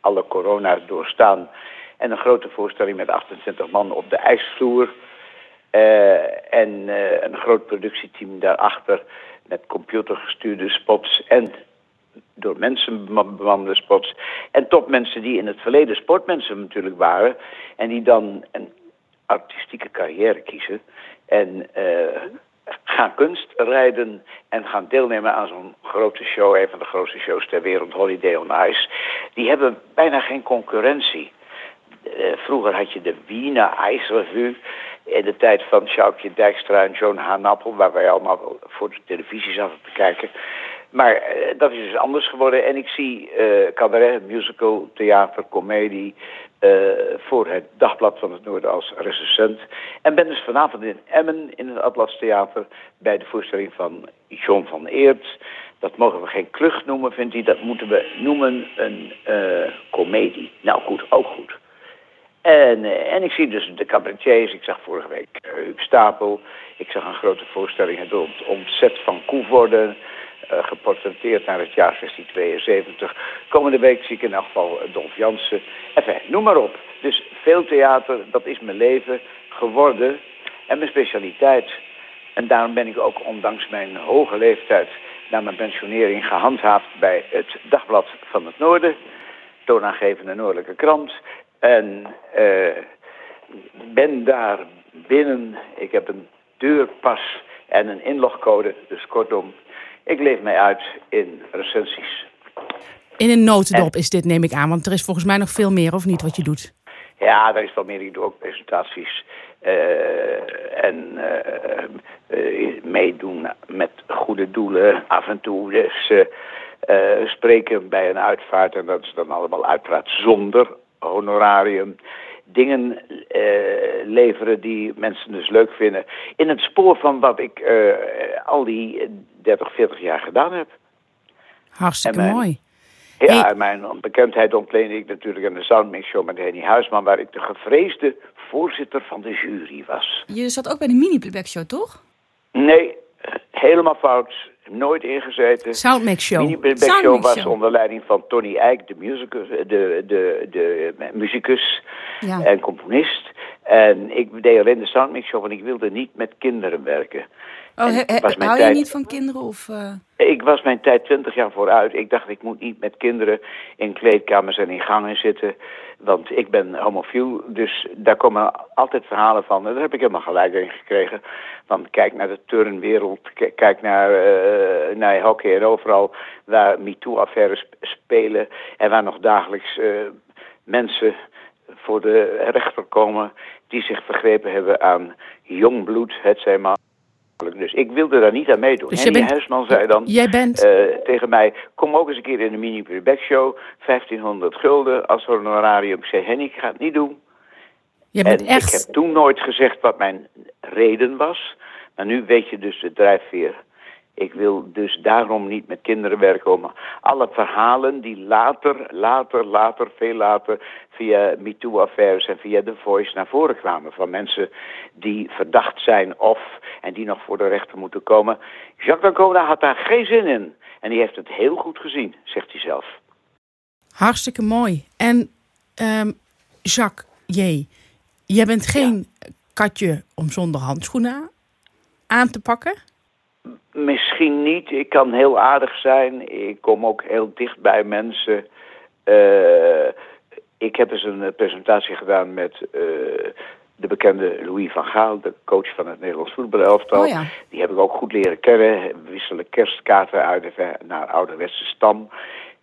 alle corona doorstaan en een grote voorstelling met 28 man op de ijsvloer. Uh, en uh, een groot productieteam daarachter met computergestuurde spots en door mensen bemande spots. En topmensen die in het verleden sportmensen natuurlijk waren. En die dan een artistieke carrière kiezen. En gaan kunst rijden en gaan deelnemen aan zo'n grote show. Een van de grootste shows ter wereld, Holiday on Ice. Die hebben bijna geen concurrentie. Uh, vroeger had je de Wiener IJsrevue in de tijd van Sjoukje Dijkstra en Joan Hanappel, waar wij allemaal voor de televisie zaten te kijken. Maar uh, dat is dus anders geworden. En ik zie uh, cabaret, musical, theater, comedie voor het Dagblad van het Noorden als recensent. En ben dus vanavond in Emmen in het Atlas Theater bij de voorstelling van John van Eert. Dat mogen we geen klucht noemen, vindt hij. Dat moeten we noemen een comedie. Nou goed, ook goed. En, uh, en ik zie dus de cabaretiers. Ik zag vorige week uh, Huub Stapel. Ik zag een grote voorstelling, het ontzet van Koevoorde. Uh, geportretteerd naar het jaar 1672. Komende week zie ik in elk geval Dolf Jansen. Enfin, noem maar op. Dus veel theater, dat is mijn leven geworden. En mijn specialiteit. En daarom ben ik ook ondanks mijn hoge leeftijd... na mijn pensionering gehandhaafd bij het Dagblad van het Noorden. Toonaangevende Noordelijke Krant. En uh, ben daar binnen. Ik heb een deurpas en een inlogcode. Dus kortom, ik leef mij uit in recensies. In een notendop is dit, neem ik aan. Want er is volgens mij nog veel meer, of niet, wat je doet? Ja, er is wel meer. Ik doe ook presentaties. Uh, en uh, meedoen met goede doelen af en toe. Dus spreken bij een uitvaart. En dat is dan allemaal uiteraard zonder honorarium dingen uh, leveren die mensen dus leuk vinden. In het spoor van wat ik uh, al die 30, 40 jaar gedaan heb. Hartstikke mijn, mooi. Ja, hey. mijn bekendheid ontleende ik natuurlijk aan de Soundmix Show met Henny Huisman... waar ik de gevreesde voorzitter van de jury was. Je zat ook bij de mini-playback show, toch? Nee, helemaal fout nooit ingezeten. Soundmix Show. Mini Show was onder leiding van Tony Eijk, de, musicus, de, de, de, de muzikus ja. en componist. En ik deed alleen de Soundmix Show, want ik wilde niet met kinderen werken. Oh, he, he, hou tijd, je niet van kinderen? Of, uh... Ik was mijn tijd twintig jaar vooruit. Ik dacht, ik moet niet met kinderen in kleedkamers en in gangen zitten. Want ik ben homofiel, dus daar komen altijd verhalen van. En daar heb ik helemaal gelijk in gekregen. Want kijk naar de turnwereld, kijk naar, uh, naar hockey en overal waar MeToo-affaires spelen. En waar nog dagelijks uh, mensen voor de rechter komen die zich vergrepen hebben aan jong bloed, het zijn maar. Dus ik wilde daar niet aan meedoen. Dus Henny bent, Hersman zei dan jij bent... uh, tegen mij... kom ook eens een keer in de mini-playback show. 1500 gulden als honorarium. Ik zei, Henny, ik ga het niet doen. Je bent en echt... ik heb toen nooit gezegd wat mijn reden was. Maar nu weet je dus de drijfveer. Ik wil dus daarom niet met kinderen werken. Om alle verhalen die later, later, later, veel later... via MeToo-affaires en via The Voice naar voren kwamen. Van mensen die verdacht zijn of... en die nog voor de rechter moeten komen. Jacques d'Ancona had daar geen zin in. En die heeft het heel goed gezien, zegt hij zelf. Hartstikke mooi. En um, Jacques, J., jij bent geen ja. katje om zonder handschoenen aan te pakken? Misschien niet. Ik kan heel aardig zijn. Ik kom ook heel dicht bij mensen. Uh, ik heb eens een presentatie gedaan met uh, de bekende Louis van Gaal, de coach van het Nederlands voetbalelftal. Oh ja. Die heb ik ook goed leren kennen. We wisselen kerstkaarten uit naar ouderwetse stam.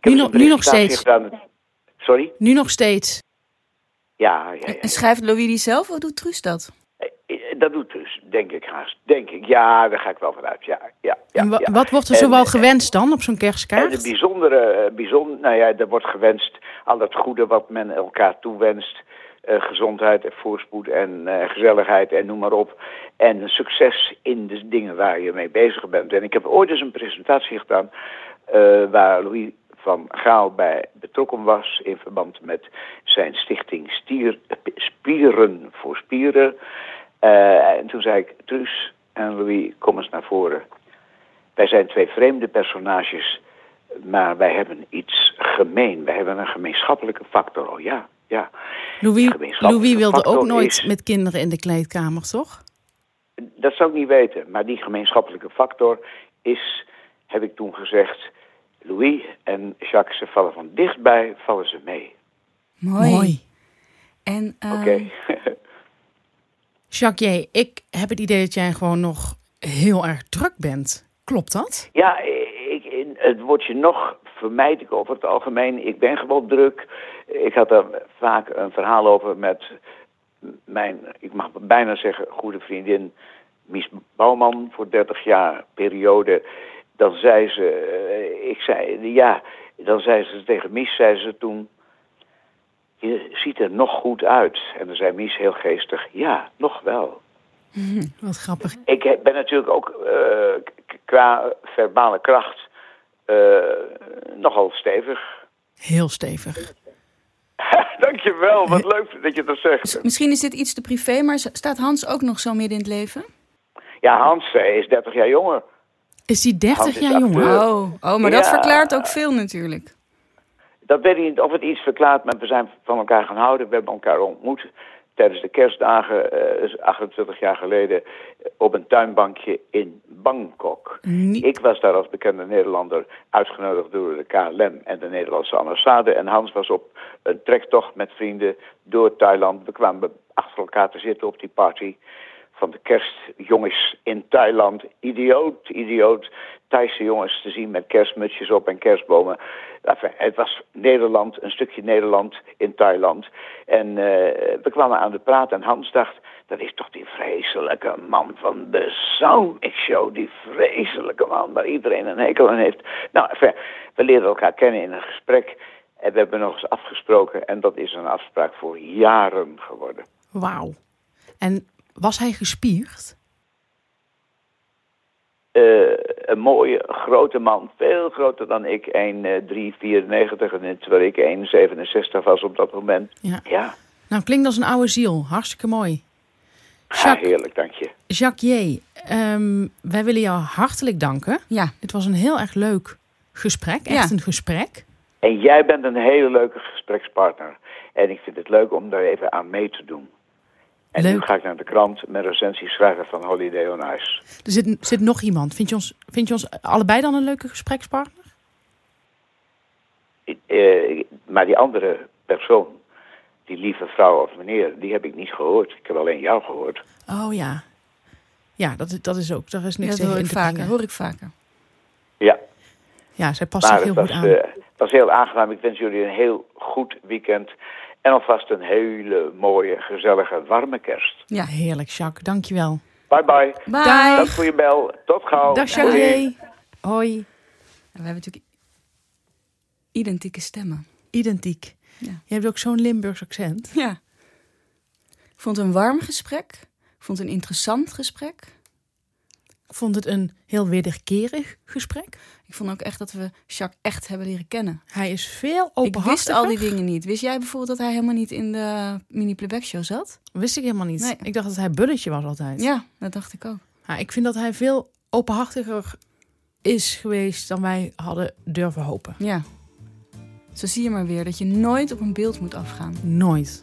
Nu, no nu nog steeds? Gedaan. Sorry? Nu nog steeds? Ja, ja, ja, En schrijft Louis die zelf of doet Truus dat? Dat doet dus, denk ik haast. Denk ik, ja, daar ga ik wel vanuit. Ja, ja, ja, en ja. wat wordt er En- zoal gewenst dan op zo'n kerstkaart? de bijzondere, eh, bijzonder, nou ja, er wordt gewenst al het goede wat men elkaar toewenst. Eh, gezondheid en voorspoed en eh, gezelligheid en noem maar op. En succes in de dingen waar je mee bezig bent. En ik heb ooit eens een presentatie gedaan eh, waar Louis van Gaal bij betrokken was in verband met zijn stichting Stier, Spieren voor Spieren. Eh, en toen zei ik, Truus en Louis, kom eens naar voren. Wij zijn twee vreemde personages, maar wij hebben iets gemeen. Wij hebben een gemeenschappelijke factor. Oh ja, ja. Louis, Louis wilde ook nooit is- met kinderen in de kleedkamer, toch? Dat zou ik niet weten, maar die gemeenschappelijke factor is, heb ik toen gezegd, Louis en Jacques, ze vallen van dichtbij, vallen ze mee. Mooi. En, eh, Oké. Jacques, ik heb het idee dat jij gewoon nog heel erg druk bent. Klopt dat? Ja, ik, het woordje nog vermijd ik over het algemeen. Ik ben gewoon druk. Ik had daar vaak een verhaal over met mijn, ik mag bijna zeggen, goede vriendin Mies Bouwman voor 30 jaar periode. Dan zei ze, eh, ik zei, ja, dan zei ze tegen Mies, zei ze toen, je ziet er nog goed uit. En dan zei Mies heel geestig, ja, nog wel. Wat grappig. Ik ben natuurlijk ook eh, qua verbale kracht eh, nogal stevig. Heel stevig. Dankjewel, wat leuk dat je dat zegt. Misschien is dit iets te privé, maar staat Hans ook nog zo midden in het leven? Ja, Hans is 30 jaar jonger. Is die 30 Hans is jaar jonger? Oh, oh maar dat verklaart ook veel natuurlijk. Dat weet ik niet of het iets verklaart, maar we zijn van elkaar gaan houden. We hebben elkaar ontmoet tijdens de kerstdagen, eh, dus 28 jaar geleden, eh, op een tuinbankje in Bangkok. Ik was daar als bekende Nederlander uitgenodigd door de KLM en de Nederlandse ambassade. En Hans was op een trektocht met vrienden door Thailand. We kwamen achter elkaar te zitten op die party van de kerstjongens in Thailand. Idioot, idioot. Thaise jongens te zien met kerstmutsjes op en kerstbomen. Het was Nederland, een stukje Nederland in Thailand. En eh, we kwamen aan de praat en Hans dacht... dat is toch die vreselijke man van de Soundmix Show. Die vreselijke man waar iedereen een hekel aan heeft. Nou, we leerden elkaar kennen in een gesprek... En we hebben nog eens afgesproken en dat is een afspraak voor jaren geworden. Wauw. En was hij gespierd? Eh, een mooie grote man, veel groter dan ik, 1,394 en terwijl ik 1,67 was op dat moment. Ja. Ja, Nou, klinkt als een oude ziel. Hartstikke mooi. ja heerlijk, dank je. Jacques J., ehm, wij willen jou hartelijk danken. Ja. Het was een heel erg leuk gesprek. Echt een gesprek. En jij bent een hele leuke gesprekspartner. En ik vind het leuk om daar even aan mee te doen. En nu Leuk. ga ik naar de krant met recensie schrijven van Holiday on Ice. Er zit, zit nog iemand. Vind je, ons, vind je ons allebei dan een leuke gesprekspartner? Eh, maar die andere persoon, die lieve vrouw of meneer, die heb ik niet gehoord. Ik heb alleen jou gehoord. Oh ja. Ja, dat, is- dat is ook. Daar is niks dat tegen hoor in ik te vaker. brengen. Hoor ik vaker. Ja. Ja, zij past zich heel was, goed aan. eh, was heel aangenaam. Ik wens jullie een heel goed weekend. En alvast een hele mooie, gezellige, warme kerst. Ja, heerlijk, Jacques. Dankjewel. Bye bye. Bye. Dank voor je bel. Tot gauw. Dag, Jacques. Hoi. En we hebben natuurlijk identieke stemmen. Identiek. Ja. Je hebt ook zo'n Limburgs accent. Ja. Ik vond het een warm gesprek. Ik vond het een interessant gesprek. Ik vond het een heel wederkerig gesprek. Ik vond ook echt dat we Jacques echt hebben leren kennen. Hij is veel Ik wist openhartiger. al die dingen niet. Wist jij bijvoorbeeld dat hij helemaal niet in de mini-playback show zat? Wist ik helemaal niet. Nee. Ik dacht dat hij bulletje was altijd. Ja, dat dacht ik ook. Ja, ik vind dat hij veel openhartiger is geweest dan wij hadden durven hopen. Ja. Zo zie je maar weer dat je nooit op een beeld moet afgaan. Nooit.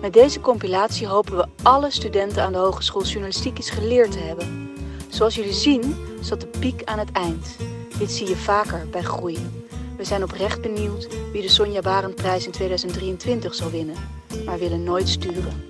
Met deze compilatie hopen we alle studenten aan de Hogeschool Journalistiek iets geleerd te hebben. Zoals jullie zien zat de piek aan het eind. Dit zie je vaker bij groei. We zijn oprecht benieuwd wie de Sonja Barendprijs in 2023 zal winnen, maar willen nooit sturen.